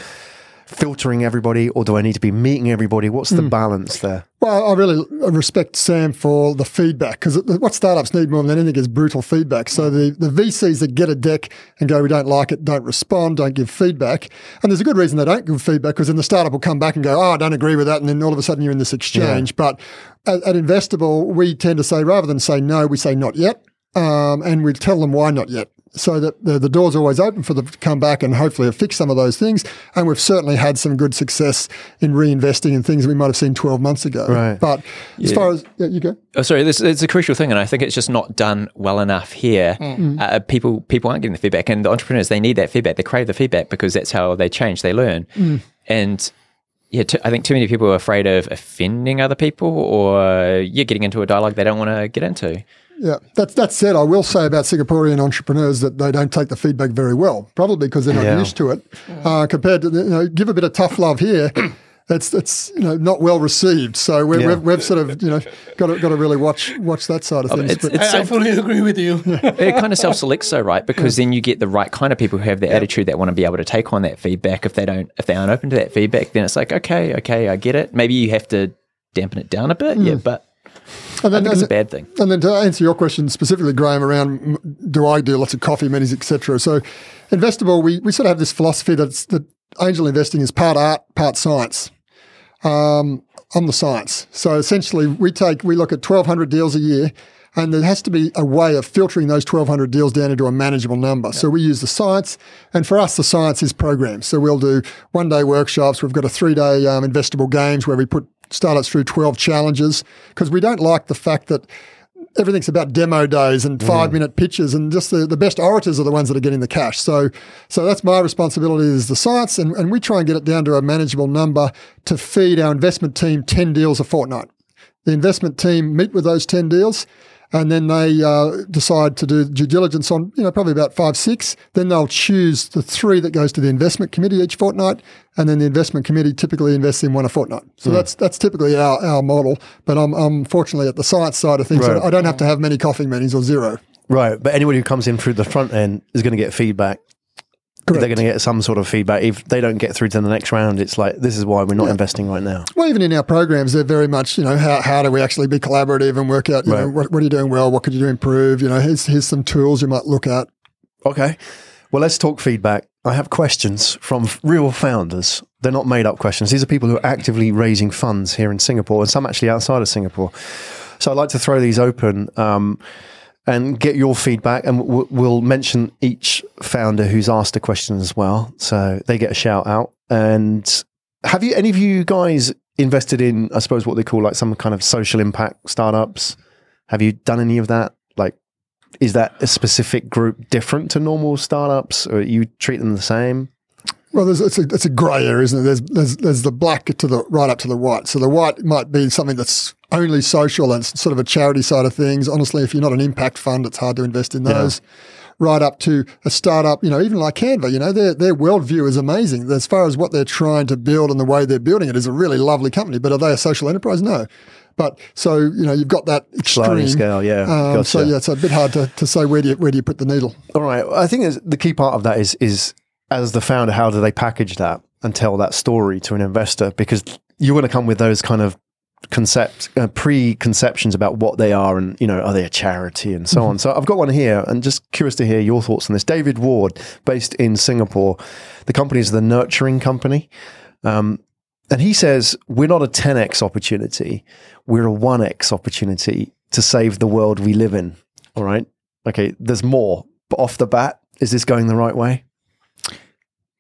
[SPEAKER 2] filtering everybody, or do I need to be meeting everybody? What's the balance there?
[SPEAKER 4] Well, I really respect Sam for the feedback because what startups need more than anything is brutal feedback. So the, the VCs that get a deck and go, we don't like it, don't respond, don't give feedback. And there's a good reason they don't give feedback because then the startup will come back and go, oh, I don't agree with that. And then all of a sudden you're in this exchange. But at, at Investible, we tend to say, rather than say no, we say not yet. Um, and we tell them why not yet. So that the, the door's always open for them to come back and hopefully have fixed some of those things. And we've certainly had some good success in reinvesting in things we might have seen 12 months ago.
[SPEAKER 2] Right.
[SPEAKER 4] But as far as, yeah, you go.
[SPEAKER 5] oh, sorry, this it's a crucial thing, and I think it's just not done well enough here. Uh, people people aren't getting the feedback, and the entrepreneurs they need that feedback. They crave the feedback because that's how they change, they learn, and. Yeah, t- I think too many people are afraid of offending other people, or you're getting into a dialogue they don't want to get into.
[SPEAKER 4] Yeah, that's that said, I will say about Singaporean entrepreneurs that they don't take the feedback very well, probably because they're not
[SPEAKER 2] Yeah.
[SPEAKER 4] used to it. Uh, compared to, you know, give a bit of tough love here, it's, it's you know, not well received. So we're,
[SPEAKER 2] Yeah.
[SPEAKER 4] we've, we've sort of, you know, got to, got to really watch watch that side of things.
[SPEAKER 5] Oh, it's-
[SPEAKER 4] But-
[SPEAKER 5] it's
[SPEAKER 3] I, I fully agree with you.
[SPEAKER 5] it kind of self selects though, right? Because then you get the right kind of people who have the attitude that want to be able to take on that feedback. If they don't, if they aren't open to that feedback, then it's like, okay, okay, I get it. Maybe you have to dampen it down a bit, yeah, but
[SPEAKER 4] and
[SPEAKER 5] I
[SPEAKER 4] then,
[SPEAKER 5] think it's a bad thing.
[SPEAKER 4] And then to answer your question specifically, Graham, around do I do lots of coffee meetings, etc. So, Investible, we, we sort of have this philosophy that that angel investing is part art, part science. Um, I'm the science. So essentially, we take we look at 1,200 deals a year, and there has to be a way of filtering those 1,200 deals down into a manageable number. So we use the science, and for us, the science is programs. So we'll do one day workshops. We've got a three day um, investable games where we put startups through 12 challenges because we don't like the fact that everything's about demo days and five mm. minute pitches and just the, the best orators are the ones that are getting the cash. So so that's my responsibility is the science and, and we try and get it down to a manageable number to feed our investment team 10 deals a fortnight. The investment team meet with those 10 deals and then they uh, decide to do due diligence on, you know, probably about five, six. Then they'll choose the three that goes to the investment committee each fortnight, and then the investment committee typically invests in one a fortnight. So that's that's typically our, our model. But I'm, I'm fortunately at the science side of things. so I don't have to have many coffee meetings or zero.
[SPEAKER 2] Right, but anybody who comes in through the front end is going to get feedback.
[SPEAKER 4] Correct.
[SPEAKER 2] They're going to get some sort of feedback. If they don't get through to the next round, it's like this is why we're not investing right now.
[SPEAKER 4] Well, even in our programs, they're very much, you know, how, how do we actually be collaborative and work out, you know, what, what are you doing well? What could you do to improve? You know, here's, here's some tools you might look at.
[SPEAKER 2] Okay. Well, let's talk feedback. I have questions from real founders. They're not made up questions. These are people who are actively raising funds here in Singapore and some actually outside of Singapore. So I'd like to throw these open um, and get your feedback. And w- we'll mention each founder who's asked a question as well. So they get a shout out. And have you, any of you guys invested in, I suppose, what they call like some kind of social impact startups? Have you done any of that? Like, is that a specific group different to normal startups, or you treat them the same?
[SPEAKER 4] Well, there's, it's a, it's a grey area, isn't it? There's, there's there's the black to the right up to the white. So the white might be something that's only social and sort of a charity side of things. Honestly, if you're not an impact fund, it's hard to invest in those. Right up to a startup, you know, even like Canva, you know, their their worldview is amazing. As far as what they're trying to build and the way they're building it is a really lovely company. But are they a social enterprise? No. But so you know, you've got that extreme
[SPEAKER 2] Sliding scale, yeah.
[SPEAKER 4] Um, So yeah, it's a bit hard to, to say where do you where do you put the needle.
[SPEAKER 2] All right. I think the key part of that is is as the founder, how do they package that and tell that story to an investor? Because you want to come with those kind of concept uh, preconceptions about what they are and you know are they a charity and so on. So I've got one here and just curious to hear your thoughts on this. David Ward, based in Singapore, the company is the Nurturing Company. Um, and he says, we're not a 10x opportunity, we're a 1x opportunity to save the world we live in. All right. Okay. There's more. But off the bat, is this going the right way?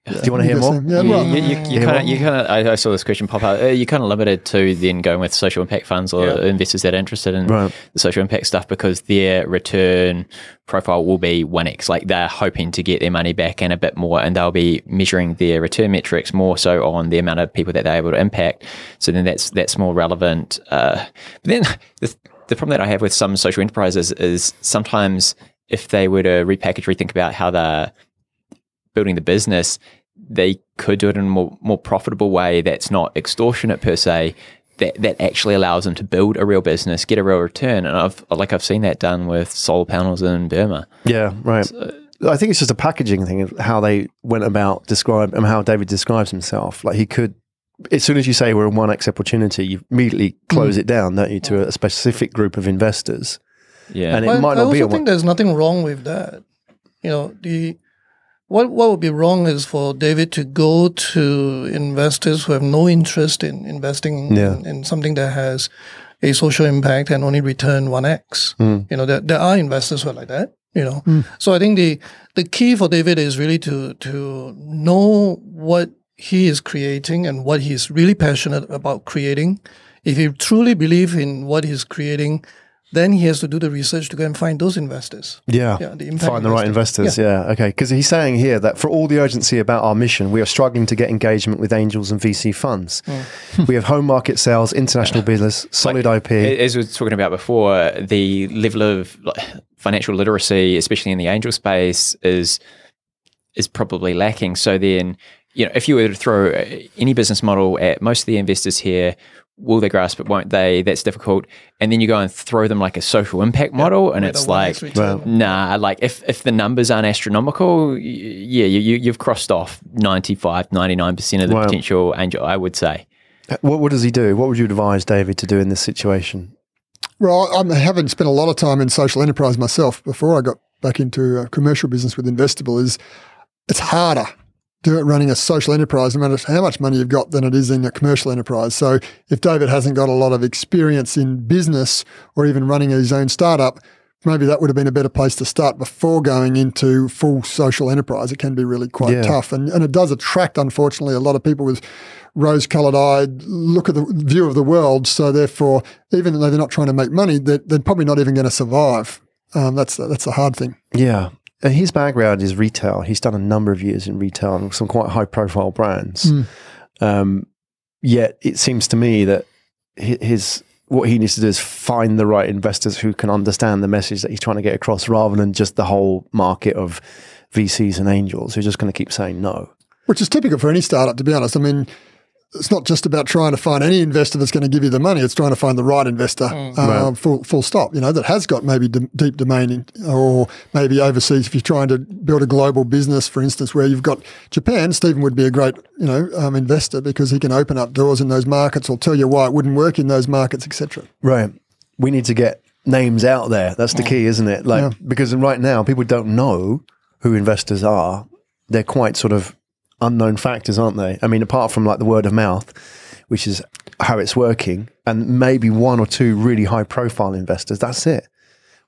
[SPEAKER 2] Do you want to hear more?
[SPEAKER 4] Yeah, well,
[SPEAKER 5] you, you,
[SPEAKER 2] Yeah,
[SPEAKER 5] you kind of, you kind of. I, I saw this question pop out. Uh, you're kind of limited to then going with social impact funds or
[SPEAKER 3] Yeah.
[SPEAKER 5] investors that are interested in
[SPEAKER 2] Right.
[SPEAKER 5] the social impact stuff because their return profile will be one x. Like they're hoping to get their money back and a bit more, and they'll be measuring their return metrics more so on the amount of people that they're able to impact. So then that's that's more relevant. Uh, but then the, the problem that I have with some social enterprises is sometimes if they were to repackage, rethink about how they're building the business, they could do it in a more, more profitable way that's not extortionate per se. That, that actually allows them to build a real business, get a real return, and I've like I've seen that done with solar panels in Burma.
[SPEAKER 2] Yeah, right. I think it's just a packaging thing of how they went about describe and how David describes himself. Like he could, as soon as you say we're in one X opportunity, you immediately close mm. it down, don't you, to a specific group of investors.
[SPEAKER 5] Yeah,
[SPEAKER 2] And it
[SPEAKER 3] But
[SPEAKER 2] might
[SPEAKER 3] I
[SPEAKER 2] not be
[SPEAKER 3] also
[SPEAKER 2] a one.
[SPEAKER 3] think there's nothing wrong with that. You know, the what what would be wrong is for David to go to investors who have no interest in investing
[SPEAKER 2] Yeah.
[SPEAKER 3] in, in something that has a social impact and only return one x.
[SPEAKER 2] Hmm.
[SPEAKER 3] You know, there, there are investors who are like that. You know, so I think the the key for David is really to to know what he is creating and what he's really passionate about creating. If he truly believes in what he's creating, then he has to do the research to go and find those investors.
[SPEAKER 2] Yeah,
[SPEAKER 3] Yeah, the
[SPEAKER 2] find the right investors. Yeah, okay. Because he's saying here that for all the urgency about our mission, we are struggling to get engagement with angels and VC funds. we have home market sales, international business, solid IP.
[SPEAKER 5] as we were talking about before, the level of financial literacy, especially in the angel space, is is probably lacking. So then, you know, if you were to throw uh, any business model at most of the investors here, will they grasp it? Won't they? That's difficult. And then you go and throw them like a social impact model, and
[SPEAKER 3] With
[SPEAKER 5] it's like.
[SPEAKER 3] return.
[SPEAKER 5] Nah, like if, if the numbers aren't astronomical, y- yeah, you, you, you've crossed off 95, 99% of the
[SPEAKER 2] Wow.
[SPEAKER 5] potential angel, I would say.
[SPEAKER 2] Uh, what, what does he do? What would you advise David to do in this situation?
[SPEAKER 4] Well, I I haven't spent a lot of time in social enterprise myself before I got back into uh, commercial business with Investible. Is it's harder do it running a social enterprise, no matter how much money you've got, than it is in a commercial enterprise. So if David hasn't got a lot of experience in business or even running his own startup, maybe that would have been a better place to start before going into full social enterprise. It can be really quite
[SPEAKER 2] Yeah.
[SPEAKER 4] tough, and and it does attract, unfortunately, a lot of people with rose-colored eyed look at the view of the world. So therefore, even though they're not trying to make money, they're, they're probably not even going to survive. Um, that's that's a hard thing.
[SPEAKER 2] Yeah. His background is retail. He's done a number of years in retail and some quite high profile brands. Um, yet it seems to me that his what he needs to do is find the right investors who can understand the message that he's trying to get across rather than just the whole market of VCs and angels who are just going to keep saying no.
[SPEAKER 4] which is typical for any startup, to be honest. I mean, it's not just about trying to find any investor that's going to give you the money. It's trying to find the right investor, uh,
[SPEAKER 2] Right.
[SPEAKER 4] full, full stop, you know, that has got maybe d- deep domain in, or maybe overseas. If you're trying to build a global business, for instance, where you've got Japan, Stephen would be a great, you know, um, investor because he can open up doors in those markets or tell you why it wouldn't work in those markets, etc.
[SPEAKER 2] Right. We need to get names out there. That's the key, isn't it? Like because right now people don't know who investors are. They're quite sort of unknown factors, aren't they? I mean, apart from like the word of mouth, which is how it's working, and maybe one or two really high profile investors. That's it.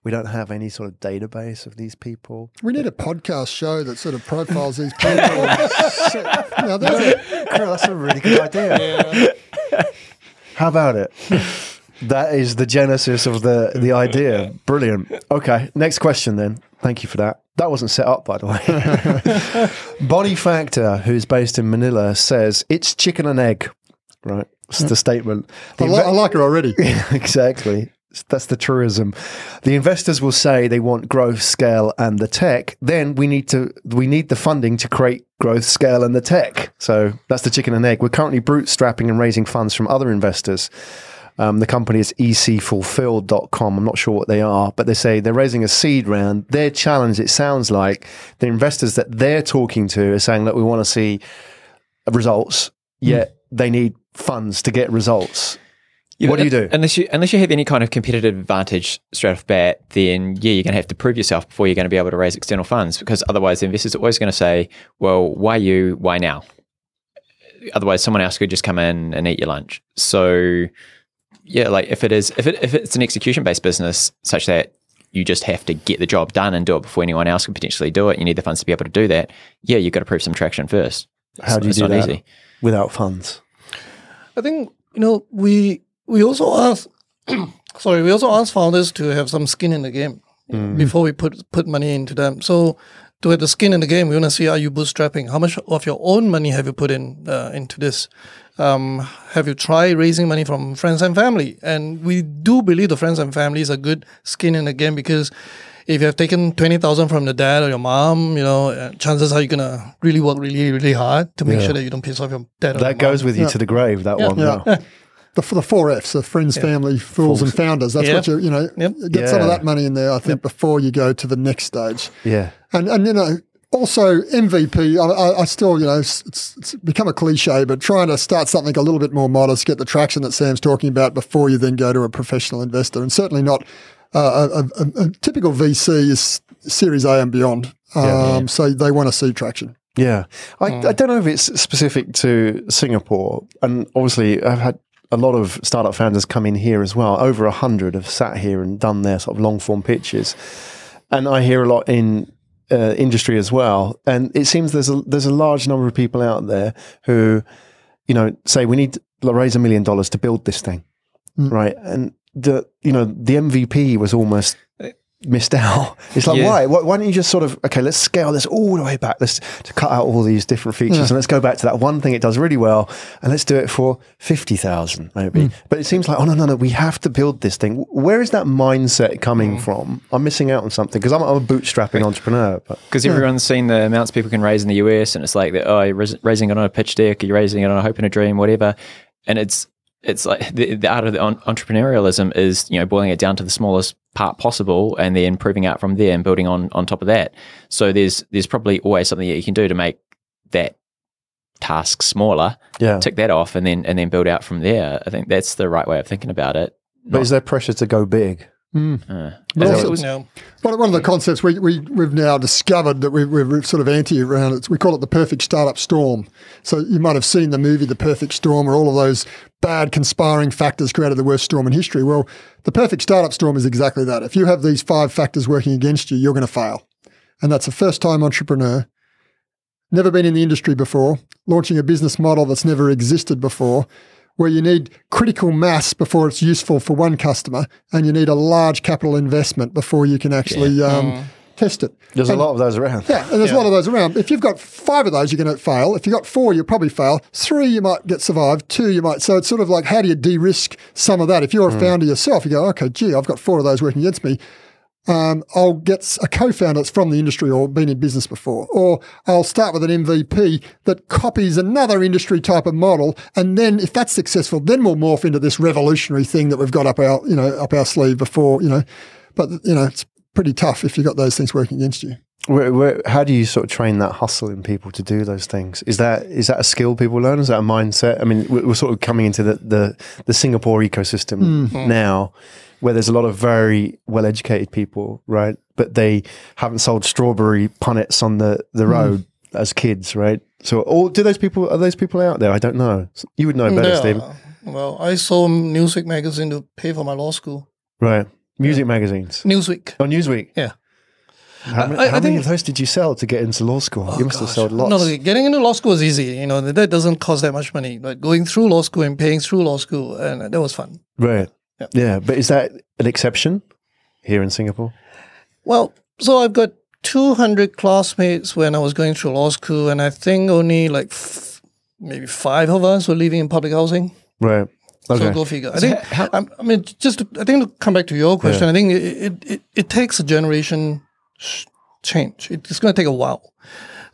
[SPEAKER 2] We don't have any sort of database of these people.
[SPEAKER 4] We need a podcast show that sort of profiles these people. Know, there's a-
[SPEAKER 2] that's a really good idea. How about it? that is the genesis of the the idea. Brilliant. Okay, next question then. Thank you for that. That wasn't set up, by the way. Body Factor, who's based in Manila, says it's chicken and egg. Right, it's the statement. The
[SPEAKER 4] I, li-
[SPEAKER 2] inve-
[SPEAKER 4] I like her already.
[SPEAKER 2] exactly. That's the truism. The investors will say they want growth, scale, and the tech. Then we need to we need the funding to create growth, scale, and the tech. So that's the chicken and egg. We're currently bootstrapping and raising funds from other investors. Um, the company is ecfulfilled.com. I'm not sure what they are, but they say they're raising a seed round. Their challenge, it sounds like, the investors that they're talking to are saying that we want to see results, yet they need funds to get results. what do you do?
[SPEAKER 5] Unless you unless you have any kind of competitive advantage straight off the bat, then yeah, you're going to have to prove yourself before you're going to be able to raise external funds. Because otherwise, the investors are always going to say, "Well, why you? Why now?" Otherwise, someone else could just come in and eat your lunch. So, yeah, like if it is if it if it's an execution based business such that you just have to get the job done and do it before anyone else can potentially do it. You need the funds to be able to do that. Yeah, you've got to prove some traction first.
[SPEAKER 2] How do you
[SPEAKER 5] it's
[SPEAKER 2] do
[SPEAKER 5] not
[SPEAKER 2] that
[SPEAKER 5] easy.
[SPEAKER 2] without funds?
[SPEAKER 3] I think you know we we also ask sorry we also ask founders to have some skin in the game before we put put money into them. So to have the skin in the game, we want to see are you bootstrapping? How much of your own money have you put in uh, into this? Um, have you tried raising money from friends and family? And we do believe the friends and family is a good skin in the game because if you have taken twenty thousand from the dad or your mom, you know, uh, chances are you're gonna really work really really hard to make
[SPEAKER 2] Yeah.
[SPEAKER 3] sure that you don't piss off your dad. or your
[SPEAKER 2] That goes with you to the grave. That one.
[SPEAKER 4] Yeah.
[SPEAKER 2] no.
[SPEAKER 4] The, the four Fs, the friends, family, fools, and founders. That's
[SPEAKER 3] Yep.
[SPEAKER 4] what you, you know,
[SPEAKER 3] Yep.
[SPEAKER 4] get some of that money in there, I think, before you go to the next stage.
[SPEAKER 2] Yeah.
[SPEAKER 4] And, and you know, also MVP, I, I, I still, you know, it's, it's, it's become a cliche, but trying to start something a little bit more modest, get the traction that Sam's talking about before you then go to a professional investor. And certainly not uh, a, a, a typical VC is Series A and beyond. Um, So they want to see traction.
[SPEAKER 2] Yeah. I, I don't know if it's specific to Singapore. And obviously, I've had a lot of startup founders come in here as well. Over a hundred have sat here and done their sort of long form pitches. And I hear a lot in uh, industry as well. And it seems there's a, there's a large number of people out there who, you know, say we need to raise a million dollars to build this thing. Right. And the, you know, the MVP was almost missed out. It's like,
[SPEAKER 5] Yeah.
[SPEAKER 2] why? why? Why don't you just sort of, okay, let's scale this all the way back. Let's to cut out all these different features and let's go back to that one thing it does really well and let's do it for 50,000 maybe. Hmm. But it seems like, oh, no, no, no, we have to build this thing. Where is that mindset coming hmm. from? I'm missing out on something because I'm, I'm a bootstrapping entrepreneur. But
[SPEAKER 5] Because everyone's seen the amounts people can raise in the US, and it's like, that, oh, you're raising it on a pitch deck, you're raising it on a hope and a dream, whatever. And it's it's like the, the art of the entrepreneurialism is you know boiling it down to the smallest part possible, and then proving out from there and building on on top of that. So there's there's probably always something that you can do to make that task smaller,
[SPEAKER 2] yeah.
[SPEAKER 5] tick that off, and then and then build out from there. I think that's the right way of thinking about it.
[SPEAKER 2] But is there pressure to go big?
[SPEAKER 5] Uh,
[SPEAKER 4] But also-
[SPEAKER 5] it was-
[SPEAKER 3] No.
[SPEAKER 4] One, one of the concepts we, we, we've now discovered that we, we're sort of anti around it, we call it the perfect startup storm. So you might have seen the movie The Perfect Storm, where all of those bad conspiring factors created the worst storm in history. Well, the perfect startup storm is exactly that. If you have these five factors working against you, you're going to fail. And that's a first time entrepreneur, never been in the industry before, launching a business model that's never existed before, where you need critical mass before it's useful for one customer, and you need a large capital investment before you can actually um, test it.
[SPEAKER 2] There's
[SPEAKER 4] And-
[SPEAKER 2] a lot of those around.
[SPEAKER 4] Yeah, and there's a lot of those around. If you've got five of those, you're going to fail. If you've got four, you'll probably fail. Three, you might get survived. Two, you might. So it's sort of like, how do you de-risk some of that? If you're a founder yourself, you go, okay, gee, I've got four of those working against me. Um, I'll get a co-founder that's from the industry or been in business before, or I'll start with an MVP that copies another industry type of model, and then if that's successful, then we'll morph into this revolutionary thing that we've got up our, you know, up our sleeve before, you know. But you know, it's pretty tough if you've got those things working against you.
[SPEAKER 2] Where, where, how do you sort of train that hustle in people to do those things? Is that is that a skill people learn? Is that a mindset? I mean, we're, we're sort of coming into the, the, the Singapore ecosystem now, where there's a lot of very well educated people, right? But they haven't sold strawberry punnets on the, the hmm. road as kids, right? So, or do those people are those people out there? I don't know. You would know better,
[SPEAKER 3] Yeah.
[SPEAKER 2] Stephen.
[SPEAKER 3] Well, I sold Newsweek magazine to pay for my law school.
[SPEAKER 2] Right? Music magazines.
[SPEAKER 3] Newsweek.
[SPEAKER 2] Oh, Newsweek.
[SPEAKER 3] Yeah.
[SPEAKER 2] How, many,
[SPEAKER 3] I- I
[SPEAKER 2] how many
[SPEAKER 3] think-
[SPEAKER 2] of those did you sell to get into law school? Oh, you must have sold lots.
[SPEAKER 3] No, no, getting into law school was easy. You know, that doesn't cost that much money. But going through law school and paying through law school, and that was fun.
[SPEAKER 2] Right.
[SPEAKER 3] Yeah.
[SPEAKER 2] Yeah. But is that an exception here in Singapore?
[SPEAKER 3] Well, so I've got 200 classmates when I was going through law school, and I think only like f- maybe five of us were living in public housing.
[SPEAKER 2] Right. Okay.
[SPEAKER 3] So go figure. I think. I'm- I mean, just to, I think to come back to your question, I think it it, it, it takes a generation sh- change. It's going to take a while.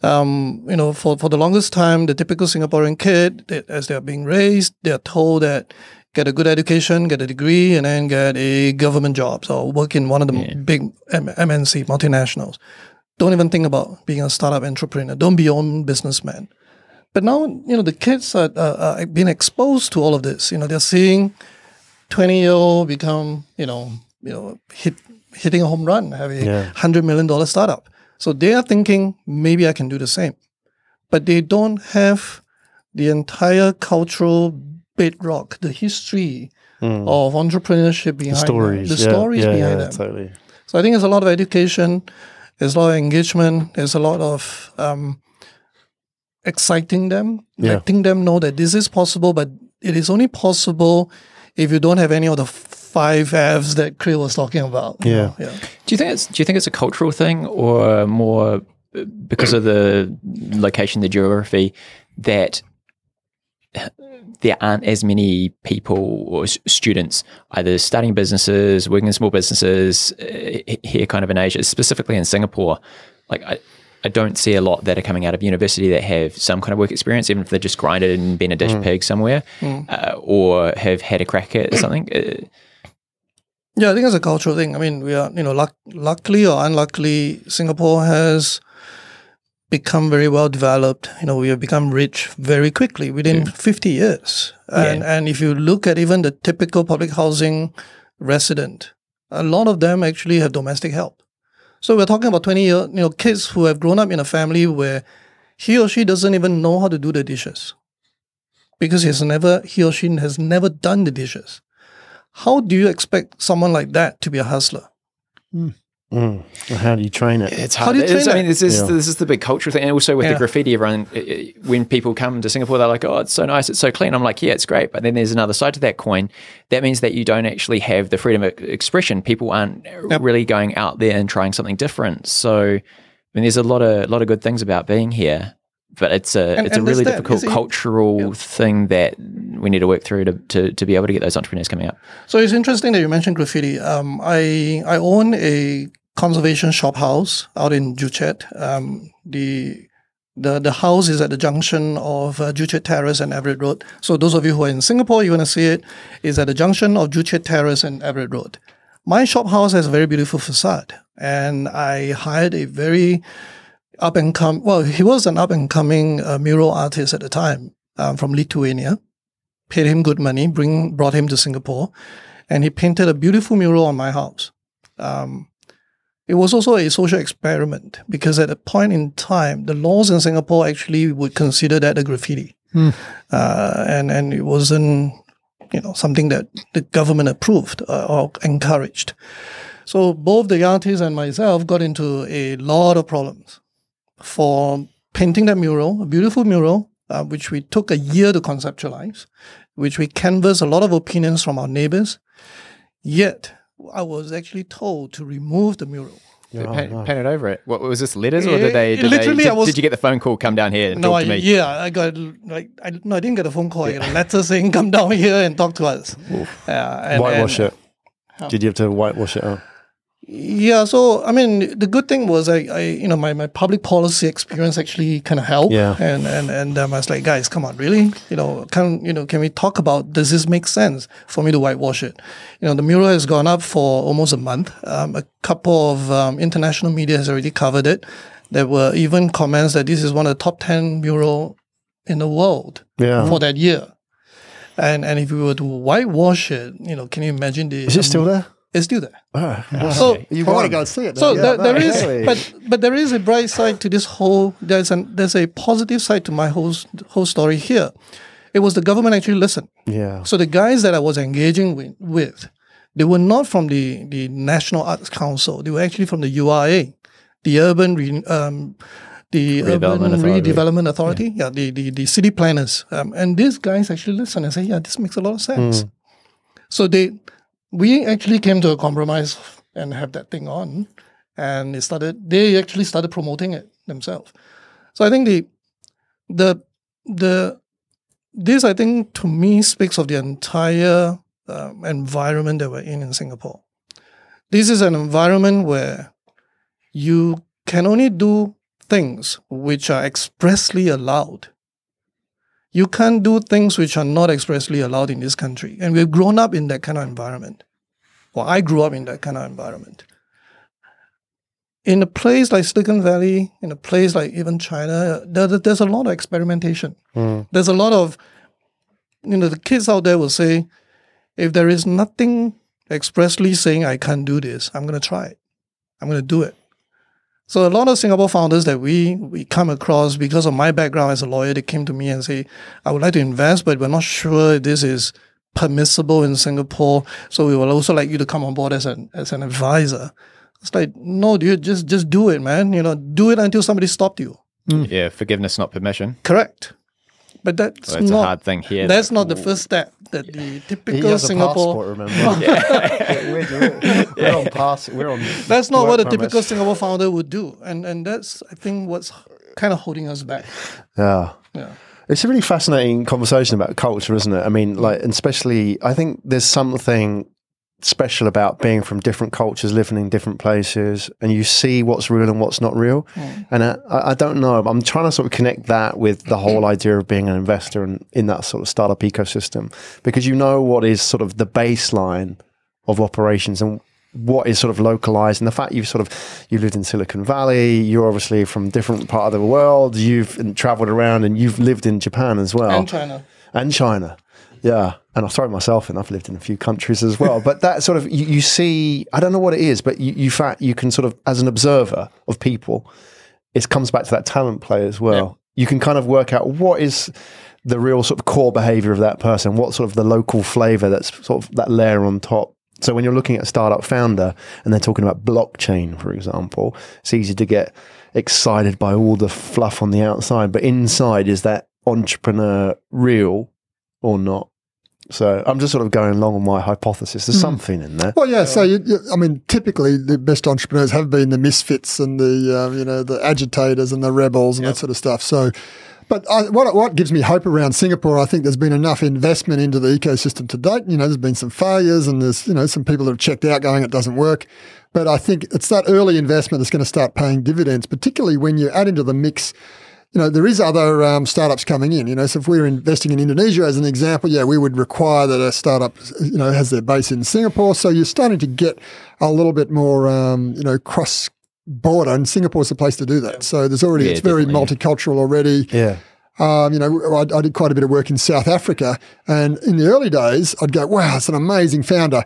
[SPEAKER 3] Um, you know, for, for the longest time, the typical Singaporean kid, they, as they are being raised, they are told that get a good education, get a degree, and then get a government job or work in one of the big M- MNC multinationals. Don't even think about being a startup entrepreneur. Don't be your own businessman. But now, you know, the kids are, are, are being exposed to all of this. You know, they're seeing 20 year old become, you know, you know, hit, hitting a home run, have a
[SPEAKER 2] Yeah.
[SPEAKER 3] hundred million dollar startup. So they are thinking maybe I can do the same, but they don't have the entire cultural bedrock, the history of entrepreneurship behind them,
[SPEAKER 2] stories.
[SPEAKER 3] the
[SPEAKER 2] yeah,
[SPEAKER 3] stories
[SPEAKER 2] yeah,
[SPEAKER 3] behind
[SPEAKER 2] yeah,
[SPEAKER 3] them.
[SPEAKER 2] Totally.
[SPEAKER 3] So I think there's a lot of education, there's a lot of engagement, there's a lot of um, exciting them,
[SPEAKER 2] Yeah.
[SPEAKER 3] letting them know that this is possible, but it is only possible if you don't have any of the five Fs that Creel was talking about.
[SPEAKER 2] Yeah.
[SPEAKER 3] yeah.
[SPEAKER 5] Do you think it's do you think it's a cultural thing or more because of the location, the geography, that there aren't as many people or s- students either starting businesses, working in small businesses uh, here, kind of in Asia, specifically in Singapore. Like I, I don't see a lot that are coming out of university that have some kind of work experience, even if they're just grinded and been a dish pig somewhere, uh, or have had a crack at something. Uh,
[SPEAKER 3] Yeah, I think it's a cultural thing. I mean, we are, you know, luck, luckily or unluckily, Singapore has become very well developed. You know, we have become rich very quickly within 50 years. And, and if you look at even the typical public housing resident, a lot of them actually have domestic help. So we're talking about 20 year, you know, kids who have grown up in a family where he or she doesn't even know how to do the dishes because he has never, he or she has never done the dishes. How do you expect someone like that to be a hustler?
[SPEAKER 2] Mm. How do you train it?
[SPEAKER 5] It's
[SPEAKER 3] How
[SPEAKER 5] hard.
[SPEAKER 3] do you
[SPEAKER 5] It's-
[SPEAKER 3] train
[SPEAKER 5] I mean, this is
[SPEAKER 2] Yeah.
[SPEAKER 5] this is the big cultural thing, and also with
[SPEAKER 3] Yeah.
[SPEAKER 5] the graffiti, everyone uh, when people come to Singapore, they're like, "Oh, it's so nice, it's so clean." I'm like, "Yeah, it's great," but then there's another side to that coin. That means that you don't actually have the freedom of expression. People aren't really going out there and trying something different. So, I mean, there's a lot of lot of good things about being here, but it's a
[SPEAKER 3] And-
[SPEAKER 5] it's a really
[SPEAKER 3] that,
[SPEAKER 5] difficult cultural thing that we need to work through to, to to be able to get those entrepreneurs coming up.
[SPEAKER 3] So it's interesting that you mentioned graffiti. Um, I I own a conservation shop house out in Joo Chiat. Um, the the the house is at the junction of uh, Joo Chiat Terrace and Everitt Road. So those of you who are in Singapore, you want to see it, is at the junction of Joo Chiat Terrace and Everitt Road. My shop house has a very beautiful facade, and I hired a very up and come. Well, he was an up and coming uh, mural artist at the time um, from Lithuania. Paid him good money, bring brought him to Singapore, and he painted a beautiful mural on my house. Um, it was also a social experiment because at a point in time, the laws in Singapore actually would consider that a graffiti, uh, and and it wasn't you know something that the government approved uh, or encouraged. So both the artist and myself got into a lot of problems for painting that mural, a beautiful mural, uh, which we took a year to conceptualize, which we canvassed a lot of opinions from our neighbors. Yet, I was actually told to remove the mural.
[SPEAKER 5] Pan, pan it over it. What was this letters, or did they? Did,
[SPEAKER 3] literally,
[SPEAKER 5] they,
[SPEAKER 3] I
[SPEAKER 5] did,
[SPEAKER 3] was-
[SPEAKER 5] did you get the phone call? Come down here and
[SPEAKER 3] No,
[SPEAKER 5] talk
[SPEAKER 3] I,
[SPEAKER 5] to me.
[SPEAKER 3] yeah, I got like I no, I didn't get a phone call. I got a letter saying come down here and talk to us. Uh, and-
[SPEAKER 2] whitewash
[SPEAKER 3] and-
[SPEAKER 2] it. Did you have to whitewash it out?
[SPEAKER 3] Yeah, so I mean, the good thing was I, I you know, my, my public policy experience actually kind of helped.
[SPEAKER 2] Yeah.
[SPEAKER 3] And and and um, I was like, guys, come on, really? You know, can you know, can we talk about does this make sense for me to whitewash it? You know, the mural has gone up for almost a month. Um, a couple of um, international media has already covered it. There were even comments that this is one of the top ten mural in the world
[SPEAKER 2] Yeah.
[SPEAKER 3] for that year. And and if we were to whitewash it, you know, can you imagine the?
[SPEAKER 2] Is it still there?
[SPEAKER 3] It's still there.
[SPEAKER 2] Oh, wow.
[SPEAKER 3] So
[SPEAKER 2] you
[SPEAKER 4] want to go and see it.
[SPEAKER 3] so
[SPEAKER 4] now.
[SPEAKER 3] there, there
[SPEAKER 2] no,
[SPEAKER 3] is,
[SPEAKER 2] really.
[SPEAKER 3] but but there is a bright side to this whole. There's an there's a positive side to my whole whole story here. It was the government actually listened.
[SPEAKER 2] Yeah.
[SPEAKER 3] So the guys that I was engaging with, with they were not from the the National Arts Council. They were actually from the URA, the urban re, um, the
[SPEAKER 5] Redevelopment
[SPEAKER 3] urban
[SPEAKER 5] Authority.
[SPEAKER 3] redevelopment authority, yeah, the, the the city planners, um, and these guys actually listen and say, yeah, this makes a lot of sense. So they, we actually came to a compromise and have that thing on, and it started. They actually started promoting it themselves. So I think the, the, the, this I think to me speaks of the entire um, environment that we're in in Singapore. This is an environment where you can only do things which are expressly allowed. You can't do things which are not expressly allowed in this country. And we've grown up in that kind of environment. Well, I grew up in that kind of environment. In a place like Silicon Valley, in a place like even China, there, there's a lot of experimentation. Hmm. There's a lot of, you know, the kids out there will say, if there is nothing expressly saying I can't do this, I'm going to try it. I'm going to do it. So a lot of Singapore founders that we we come across because of my background as a lawyer, they came to me and say, I would like to invest, but we're not sure this is permissible in Singapore. So we would also like you to come on board as an as an advisor. It's like, no, dude, just just do it, man. You know, do it until somebody stopped you. Hmm.
[SPEAKER 5] Yeah, forgiveness, not permission.
[SPEAKER 3] Correct. But that's
[SPEAKER 5] Well, that's a hard thing here.
[SPEAKER 3] That's not the first step that the typical
[SPEAKER 2] He
[SPEAKER 3] typical
[SPEAKER 2] has a
[SPEAKER 3] Singapore
[SPEAKER 2] passport, remember? we're, we're- we're on pass. We're on.
[SPEAKER 3] That's not what a
[SPEAKER 2] work
[SPEAKER 3] typical
[SPEAKER 2] permits.
[SPEAKER 3] Singapore founder would do, and and that's I think what's kind of holding us back.
[SPEAKER 2] Yeah.
[SPEAKER 3] Yeah.
[SPEAKER 2] It's a really fascinating conversation about culture, isn't it? I mean, like, and especially, I think there's something special about being from different cultures, living in different places, and you see what's real and what's not real. And I, I don't know. I'm trying to sort of connect that with the whole idea of being an investor in, in that sort of startup ecosystem, because you know what is sort of the baseline of operations and what is sort of localized and the fact you've sort of you lived in Silicon Valley you're obviously from different part of the world you've traveled around and you've lived in Japan as well
[SPEAKER 3] And China.
[SPEAKER 2] and China. Yeah. And I'll throw myself in. I've lived in a few countries as well. But that sort of, you, you see, I don't know what it is, but you, you, fact, you can sort of, as an observer of people, it comes back to that talent play as well. You can kind of work out what is the real sort of core behavior of that person, what sort of the local flavor that's sort of that layer on top. So when you're looking at a startup founder and they're talking about blockchain, for example, it's easy to get excited by all the fluff on the outside, but inside is that entrepreneur real or not? So I'm just sort of going along on my hypothesis. There's something in there.
[SPEAKER 4] Well, yeah. So, you, you, I mean, typically the best entrepreneurs have been the misfits and the um, you know the agitators and the rebels and that sort of stuff. So, but I, what what gives me hope around Singapore, I think there's been enough investment into the ecosystem to date. You know, there's been some failures and there's you know some people that have checked out going it doesn't work. But I think it's that early investment that's going to start paying dividends, particularly when you add into the mix you know, there is other um, startups coming in. You know, so if we're investing in Indonesia as an example, yeah, we would require that a startup, you know, has their base in Singapore. So you're starting to get a little bit more, um, you know, cross border, and Singapore's the place to do that. So there's already
[SPEAKER 5] Yeah,
[SPEAKER 4] it's very multicultural already.
[SPEAKER 2] Yeah.
[SPEAKER 4] Um, you know, I, I did quite a bit of work in South Africa, and in the early days, I'd go, "Wow, it's an amazing founder,"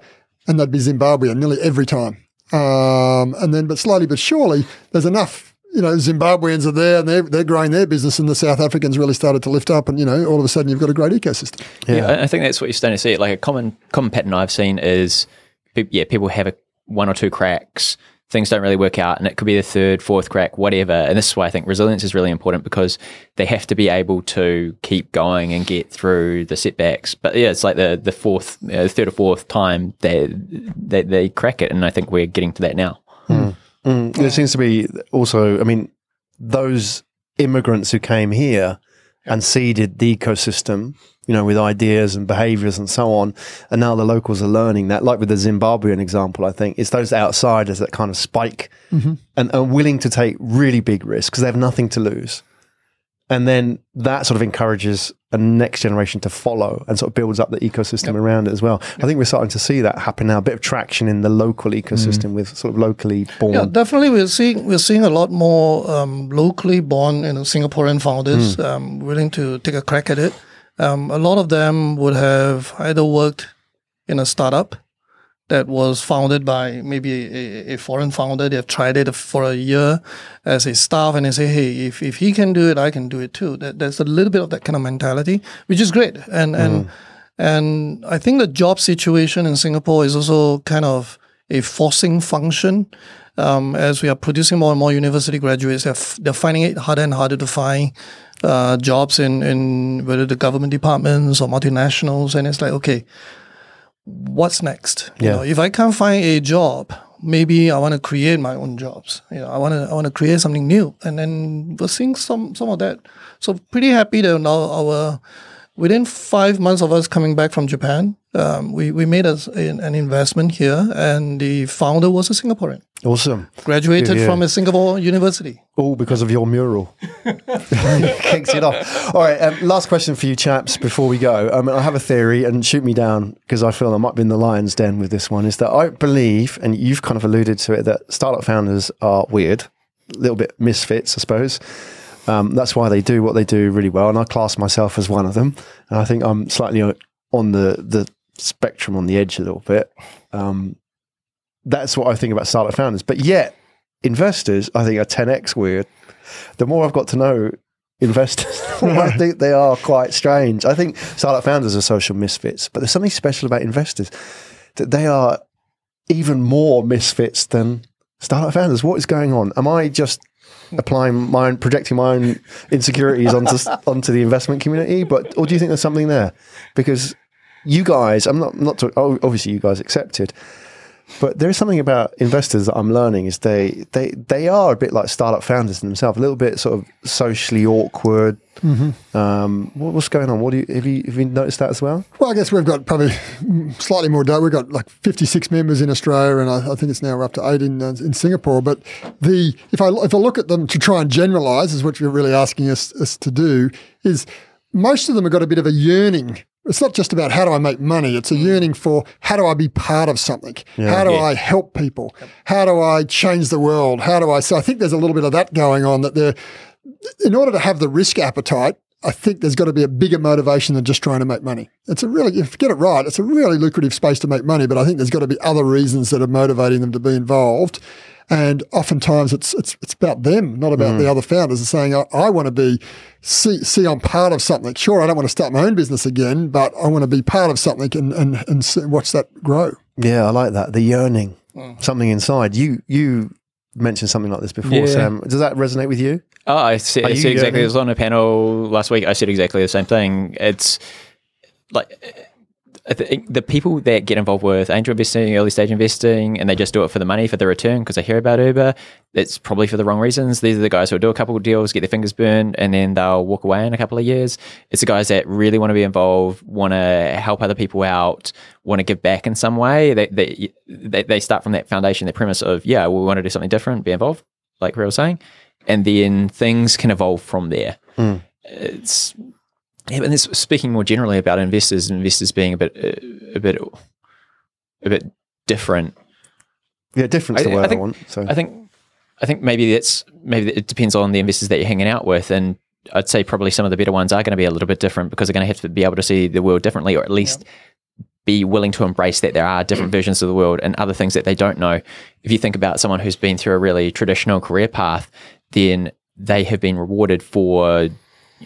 [SPEAKER 4] and they'd be Zimbabwean nearly every time. Um, and then, but slowly but surely, there's enough. You know, Zimbabweans are there, and they're they're growing their business, and the South Africans really started to lift up, and you know, all of a sudden, you've got a great ecosystem.
[SPEAKER 5] Yeah, I- I think that's what you're starting to see. Like a common common pattern I've seen is, yeah, people have a, one or two cracks. Things don't really work out, and it could be the third, fourth crack, whatever. And this is why I think resilience is really important because they have to be able to keep going and get through the setbacks. But yeah, it's like the the fourth, uh, third or fourth time they, they they crack it, and I think we're getting to that now.
[SPEAKER 2] Mm, Mm. there seems to be also, I mean, those immigrants who came here and seeded the ecosystem, you know, with ideas and behaviors and so on. And now the locals are learning that, like with the Zimbabwean example, I think it's those outsiders that kind of spike mm-hmm. and are willing to take really big risks because they have nothing to lose. And then that sort of encourages a next generation to follow and sort of builds up the ecosystem around it as well. I think we're starting to see that happen now, a bit of traction in the local ecosystem with sort of locally born.
[SPEAKER 3] Yeah, definitely. We're seeing we're seeing a lot more um, locally born, you know, Singaporean founders um, willing to take a crack at it. Um, a lot of them would have either worked in a startup that was founded by maybe a, a foreign founder. They've tried it for a year as a staff, and they say, "Hey, if, if he can do it, I can do it too." That, there's a little bit of that kind of mentality, which is great. And and and I think the job situation in Singapore is also kind of a forcing function um, as we are producing more and more university graduates, they're, f- they're finding it harder and harder to find uh, jobs in, in whether the government departments or multinationals. And it's like, okay, what's next? You know, if I can't find a job, maybe I want to create my own jobs. You know, I want to I want to create something new, and then we're seeing some some of that. So pretty happy that now our within five months of us coming back from Japan, um, we we made us an, an investment here, and the founder was a Singaporean,
[SPEAKER 2] Awesome.
[SPEAKER 3] graduated
[SPEAKER 2] Yeah, yeah.
[SPEAKER 3] from a Singapore university.
[SPEAKER 2] All because of your mural. Kicks it off. All right. Um, last question for you, chaps, before we go. Um, I have a theory, and shoot me down because I feel I might be in the lion's den with this one. Is that I believe, and you've kind of alluded to it, that startup founders are weird, a little bit misfits, I suppose. Um, that's why they do what they do really well, and I class myself as one of them. And I think I'm slightly on the the spectrum, on the edge a little bit. Um, that's what I think about startup founders. But yet, investors, I think, are 10x weird. The more I've got to know investors, I think they are quite strange. I think startup founders are social misfits, but there's something special about investors that they are even more misfits than startup founders. What is going on? Am I just applying my own, projecting my own insecurities onto onto the investment community? But or do you think there's something there? Because you guys, I'm not not to, oh, obviously you guys accepted, but there is something about investors that I'm learning is they they they are a bit like startup founders themselves, a little bit sort of socially awkward. Um, what, what's going on? What do you have you have you noticed that as well?
[SPEAKER 4] Well, I guess we've got probably slightly more data. We've got like 56 members in Australia, and I, I think it's now up to eight in, uh, in Singapore. But the if I if I look at them to try and generalise, is what you're really asking us, us to do, is most of them have got a bit of a yearning. It's not just about how do I make money. It's a mm. yearning for how do I be part of something? how do
[SPEAKER 5] Yeah.
[SPEAKER 4] I help people? How do I change the world? How do I? So I think there's a little bit of that going on. That they're in order to have the risk appetite, I think there's got to be a bigger motivation than just trying to make money. It's a really, if you get it right, it's a really lucrative space to make money, but I think there's got to be other reasons that are motivating them to be involved. And oftentimes it's it's it's about them, not about mm. the other founders. It's saying I, I want to be see see I'm part of something. Sure, I don't want to start my own business again, but I want to be part of something and and and see, watch that grow.
[SPEAKER 2] Yeah, I like that. The yearning, mm. something inside. You you mentioned something like this before,
[SPEAKER 5] Yeah.
[SPEAKER 2] Sam. Does that resonate with you?
[SPEAKER 5] Oh, I said,
[SPEAKER 2] Are
[SPEAKER 5] I
[SPEAKER 2] you
[SPEAKER 5] said exactly.
[SPEAKER 2] yearning?
[SPEAKER 5] I was on a panel last week. I said exactly the same thing. It's like I think the people that get involved with angel investing, early stage investing, and they just do it for the money, for the return, because they hear about Uber. It's probably for the wrong reasons. These are the guys who will do a couple of deals, get their fingers burned, and then they'll walk away in a couple of years. It's the guys that really want to be involved, want to help other people out, want to give back in some way. They they they, they start from that foundation, that premise of yeah, we want to do something different, be involved, like we were saying, and then things can evolve from there. Hmm. It's yeah, and this, speaking more generally about investors, investors being a bit, uh, a bit, a bit different.
[SPEAKER 2] Yeah, difference
[SPEAKER 5] I-
[SPEAKER 2] the word
[SPEAKER 5] I
[SPEAKER 2] I,
[SPEAKER 5] think-
[SPEAKER 2] want. So
[SPEAKER 5] I think, I think maybe that's maybe it depends on the investors that you're hanging out with, and I'd say probably some of the better ones are going to be a little bit different because they're going to have to be able to see the world differently, or at least be willing to embrace that there are different versions of the world and other things that they don't know. If you think about someone who's been through a really traditional career path, then they have been rewarded for you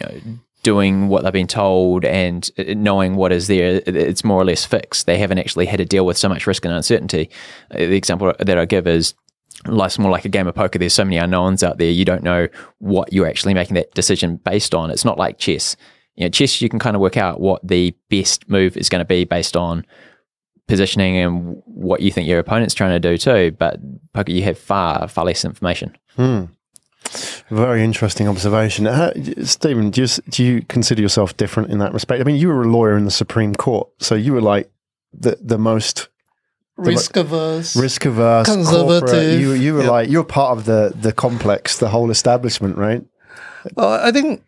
[SPEAKER 5] know, doing what they've been told and uh, knowing what is there. It's more or less fixed. They haven't actually had to deal with so much risk and uncertainty. Uh, The example that I give is life's more like a game of poker. There's so many unknowns out there. You don't know what you're actually making that decision based on. It's not like chess. You know, chess you can kind of work out what the best move is going to be based on positioning and what you think your opponent's trying to do too. But poker, you have far far less information.
[SPEAKER 2] Very interesting observation. How, Stephen, do you, do you consider yourself different in that respect? I mean, you were a lawyer in the Supreme Court, so you were like the the most
[SPEAKER 3] Risk averse.
[SPEAKER 2] risk averse,
[SPEAKER 3] Conservative.
[SPEAKER 2] corporate. You you were
[SPEAKER 3] Yeah.
[SPEAKER 2] like you're part of the the complex, the whole establishment, right?
[SPEAKER 3] Uh, I think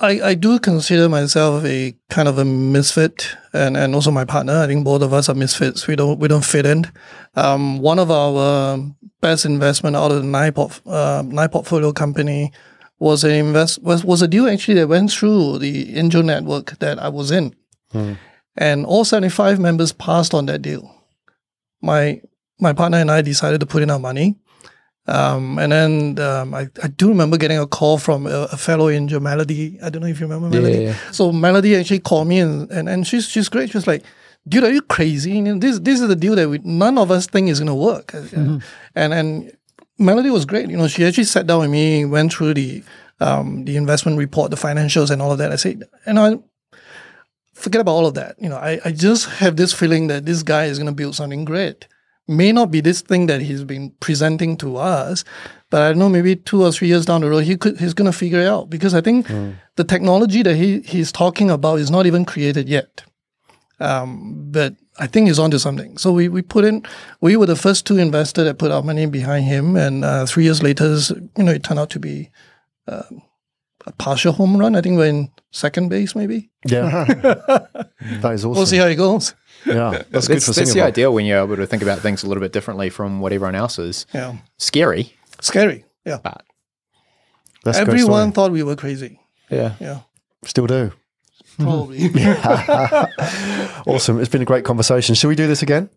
[SPEAKER 3] I, I do consider myself a kind of a misfit, and, and also my partner. I think both of us are misfits. We don't we don't fit in. Um, one of our best investment out of the nine, port, uh, nine portfolio company was an invest was, was a deal actually that went through the angel network that I was in, and all seventy five members passed on that deal. My my partner and I decided to put in our money. Um, and then um, I, I do remember getting a call from a, a fellow angel, Melody. I don't know if you remember Melody.
[SPEAKER 5] yeah.
[SPEAKER 3] So Melody actually called me and, and, and she's she's great. She was like, dude, are you crazy? You know, this this is the deal that we, none of us think is gonna work. And and Melody was great. You know, she actually sat down with me, went through the um, the investment report, the financials, and all of that. I said, and I forget about all of that. You know, I, I just have this feeling that this guy is going to build something great. May not be this thing that he's been presenting to us, but I don't know, maybe two or three years down the road, he could he's going to figure it out because I think the technology that he he's talking about is not even created yet. Um, but I think he's onto something. So we, we put in, we were the first two investors that put our money behind him, and uh, three years later, you know, it turned out to be uh, a partial home run. I think we're in second base, maybe.
[SPEAKER 2] Yeah, that is awesome.
[SPEAKER 3] We'll see how it goes.
[SPEAKER 2] Yeah, that's, good
[SPEAKER 5] That's,
[SPEAKER 2] for
[SPEAKER 5] that's the
[SPEAKER 2] Singapore.
[SPEAKER 5] ideal when you're able to think about things a little bit differently from what everyone else is.
[SPEAKER 3] Yeah,
[SPEAKER 5] Scary,
[SPEAKER 3] scary. Yeah,
[SPEAKER 5] but
[SPEAKER 2] That's
[SPEAKER 3] everyone thought we were crazy.
[SPEAKER 5] yeah.
[SPEAKER 3] Yeah,
[SPEAKER 2] Still do.
[SPEAKER 3] probably.
[SPEAKER 2] Awesome. It's been a great conversation. Should we do this again?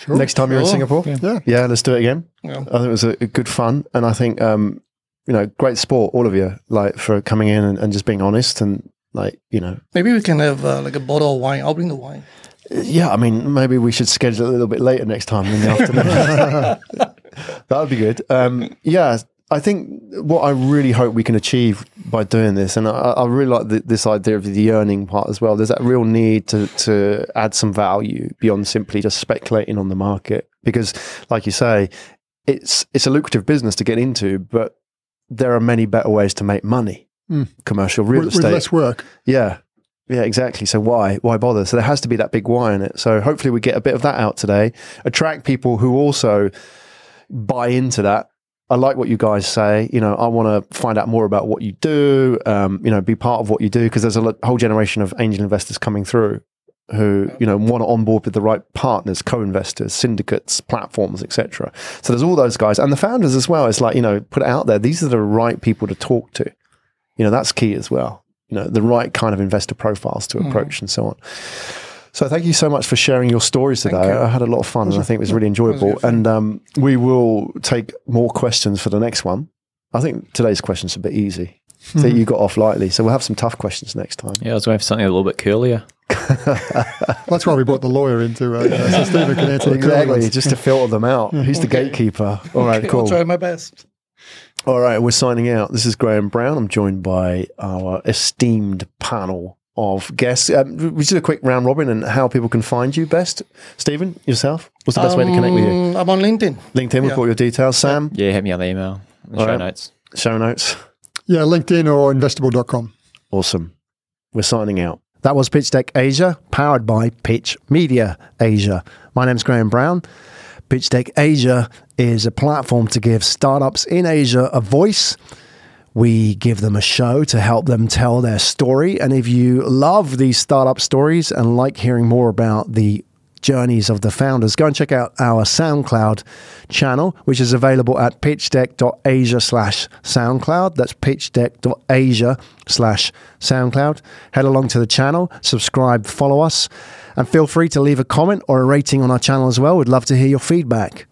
[SPEAKER 2] Sure. Next time you're in
[SPEAKER 3] Sure.
[SPEAKER 2] Singapore?
[SPEAKER 4] Yeah.
[SPEAKER 2] Yeah, let's do it again.
[SPEAKER 3] Yeah.
[SPEAKER 2] I think it was a, a good fun. And I think, um, you know, great sport, all of you, like for coming in and, and just being honest and like, you know,
[SPEAKER 3] Maybe we can have uh, like a bottle of wine. I'll bring the wine.
[SPEAKER 2] Yeah, I mean, maybe we should schedule it a little bit later next time in the afternoon. that would be good. Um, yeah, I think what I really hope we can achieve by doing this, and I, I really like the, this idea of the earning part as well. There's that real need to to add some value beyond simply just speculating on the market, because, like you say, it's it's a lucrative business to get into, but there are many better ways to make money.
[SPEAKER 4] Mm.
[SPEAKER 2] Commercial real
[SPEAKER 4] with,
[SPEAKER 2] estate,
[SPEAKER 4] with less work.
[SPEAKER 2] yeah. Yeah, exactly. So why why bother? So there has to be that big why in it. So hopefully we get a bit of that out today. Attract people who also buy into that. I like what you guys say. You know, I want to find out more about what you do. Um, you know, be part of what you do because there's a whole generation of angel investors coming through who you know want to onboard with the right partners, co-investors, syndicates, platforms, etc. So there's all those guys and the founders as well. It's like you know, put it out there. These are the right people to talk to. You know, that's key as well you know the right kind of investor profiles to approach and so on. So thank you so much for sharing your stories today.
[SPEAKER 3] you.
[SPEAKER 2] i had a lot of fun and i think it was really enjoyable.
[SPEAKER 3] Good fun.
[SPEAKER 2] and um, we will take more questions for the next one. I think today's questions are a bit easy. I think you got off lightly so we'll have some tough questions next time.
[SPEAKER 5] Yeah, I was going for something a little bit curlier.
[SPEAKER 4] That's why we brought the lawyer into uh, so Stephen can answer
[SPEAKER 2] exactly just to filter them out. Who's the gatekeeper. All right
[SPEAKER 3] Okay,
[SPEAKER 2] cool.
[SPEAKER 3] I'll try my best.
[SPEAKER 2] All right, we're signing out. This is Graham Brown. I'm joined by our esteemed panel of guests. Um, we just do a quick round robin and how people can find you best. Stephen, yourself? What's the best way to connect with you?
[SPEAKER 3] Um, I'm on LinkedIn.
[SPEAKER 2] LinkedIn, we've
[SPEAKER 3] yeah.
[SPEAKER 2] got your details. Sam,
[SPEAKER 5] Yeah, hit me on the email, the show
[SPEAKER 2] right.
[SPEAKER 5] notes.
[SPEAKER 2] show notes.
[SPEAKER 4] Yeah, LinkedIn or investible.com.
[SPEAKER 2] Awesome. We're signing out. That was Pitch Deck Asia, powered by Pitch Media Asia. My name's Graham Brown. Pitch Deck Asia is a platform to give startups in Asia a voice. We give them a show to help them tell their story. And if you love these startup stories and like hearing more about the journeys of the founders, go and check out our SoundCloud channel, which is available at pitchdeck.asia slash SoundCloud. That's pitchdeck.asia slash SoundCloud. Head along to the channel, subscribe, follow us, and feel free to leave a comment or a rating on our channel as well. We'd love to hear your feedback.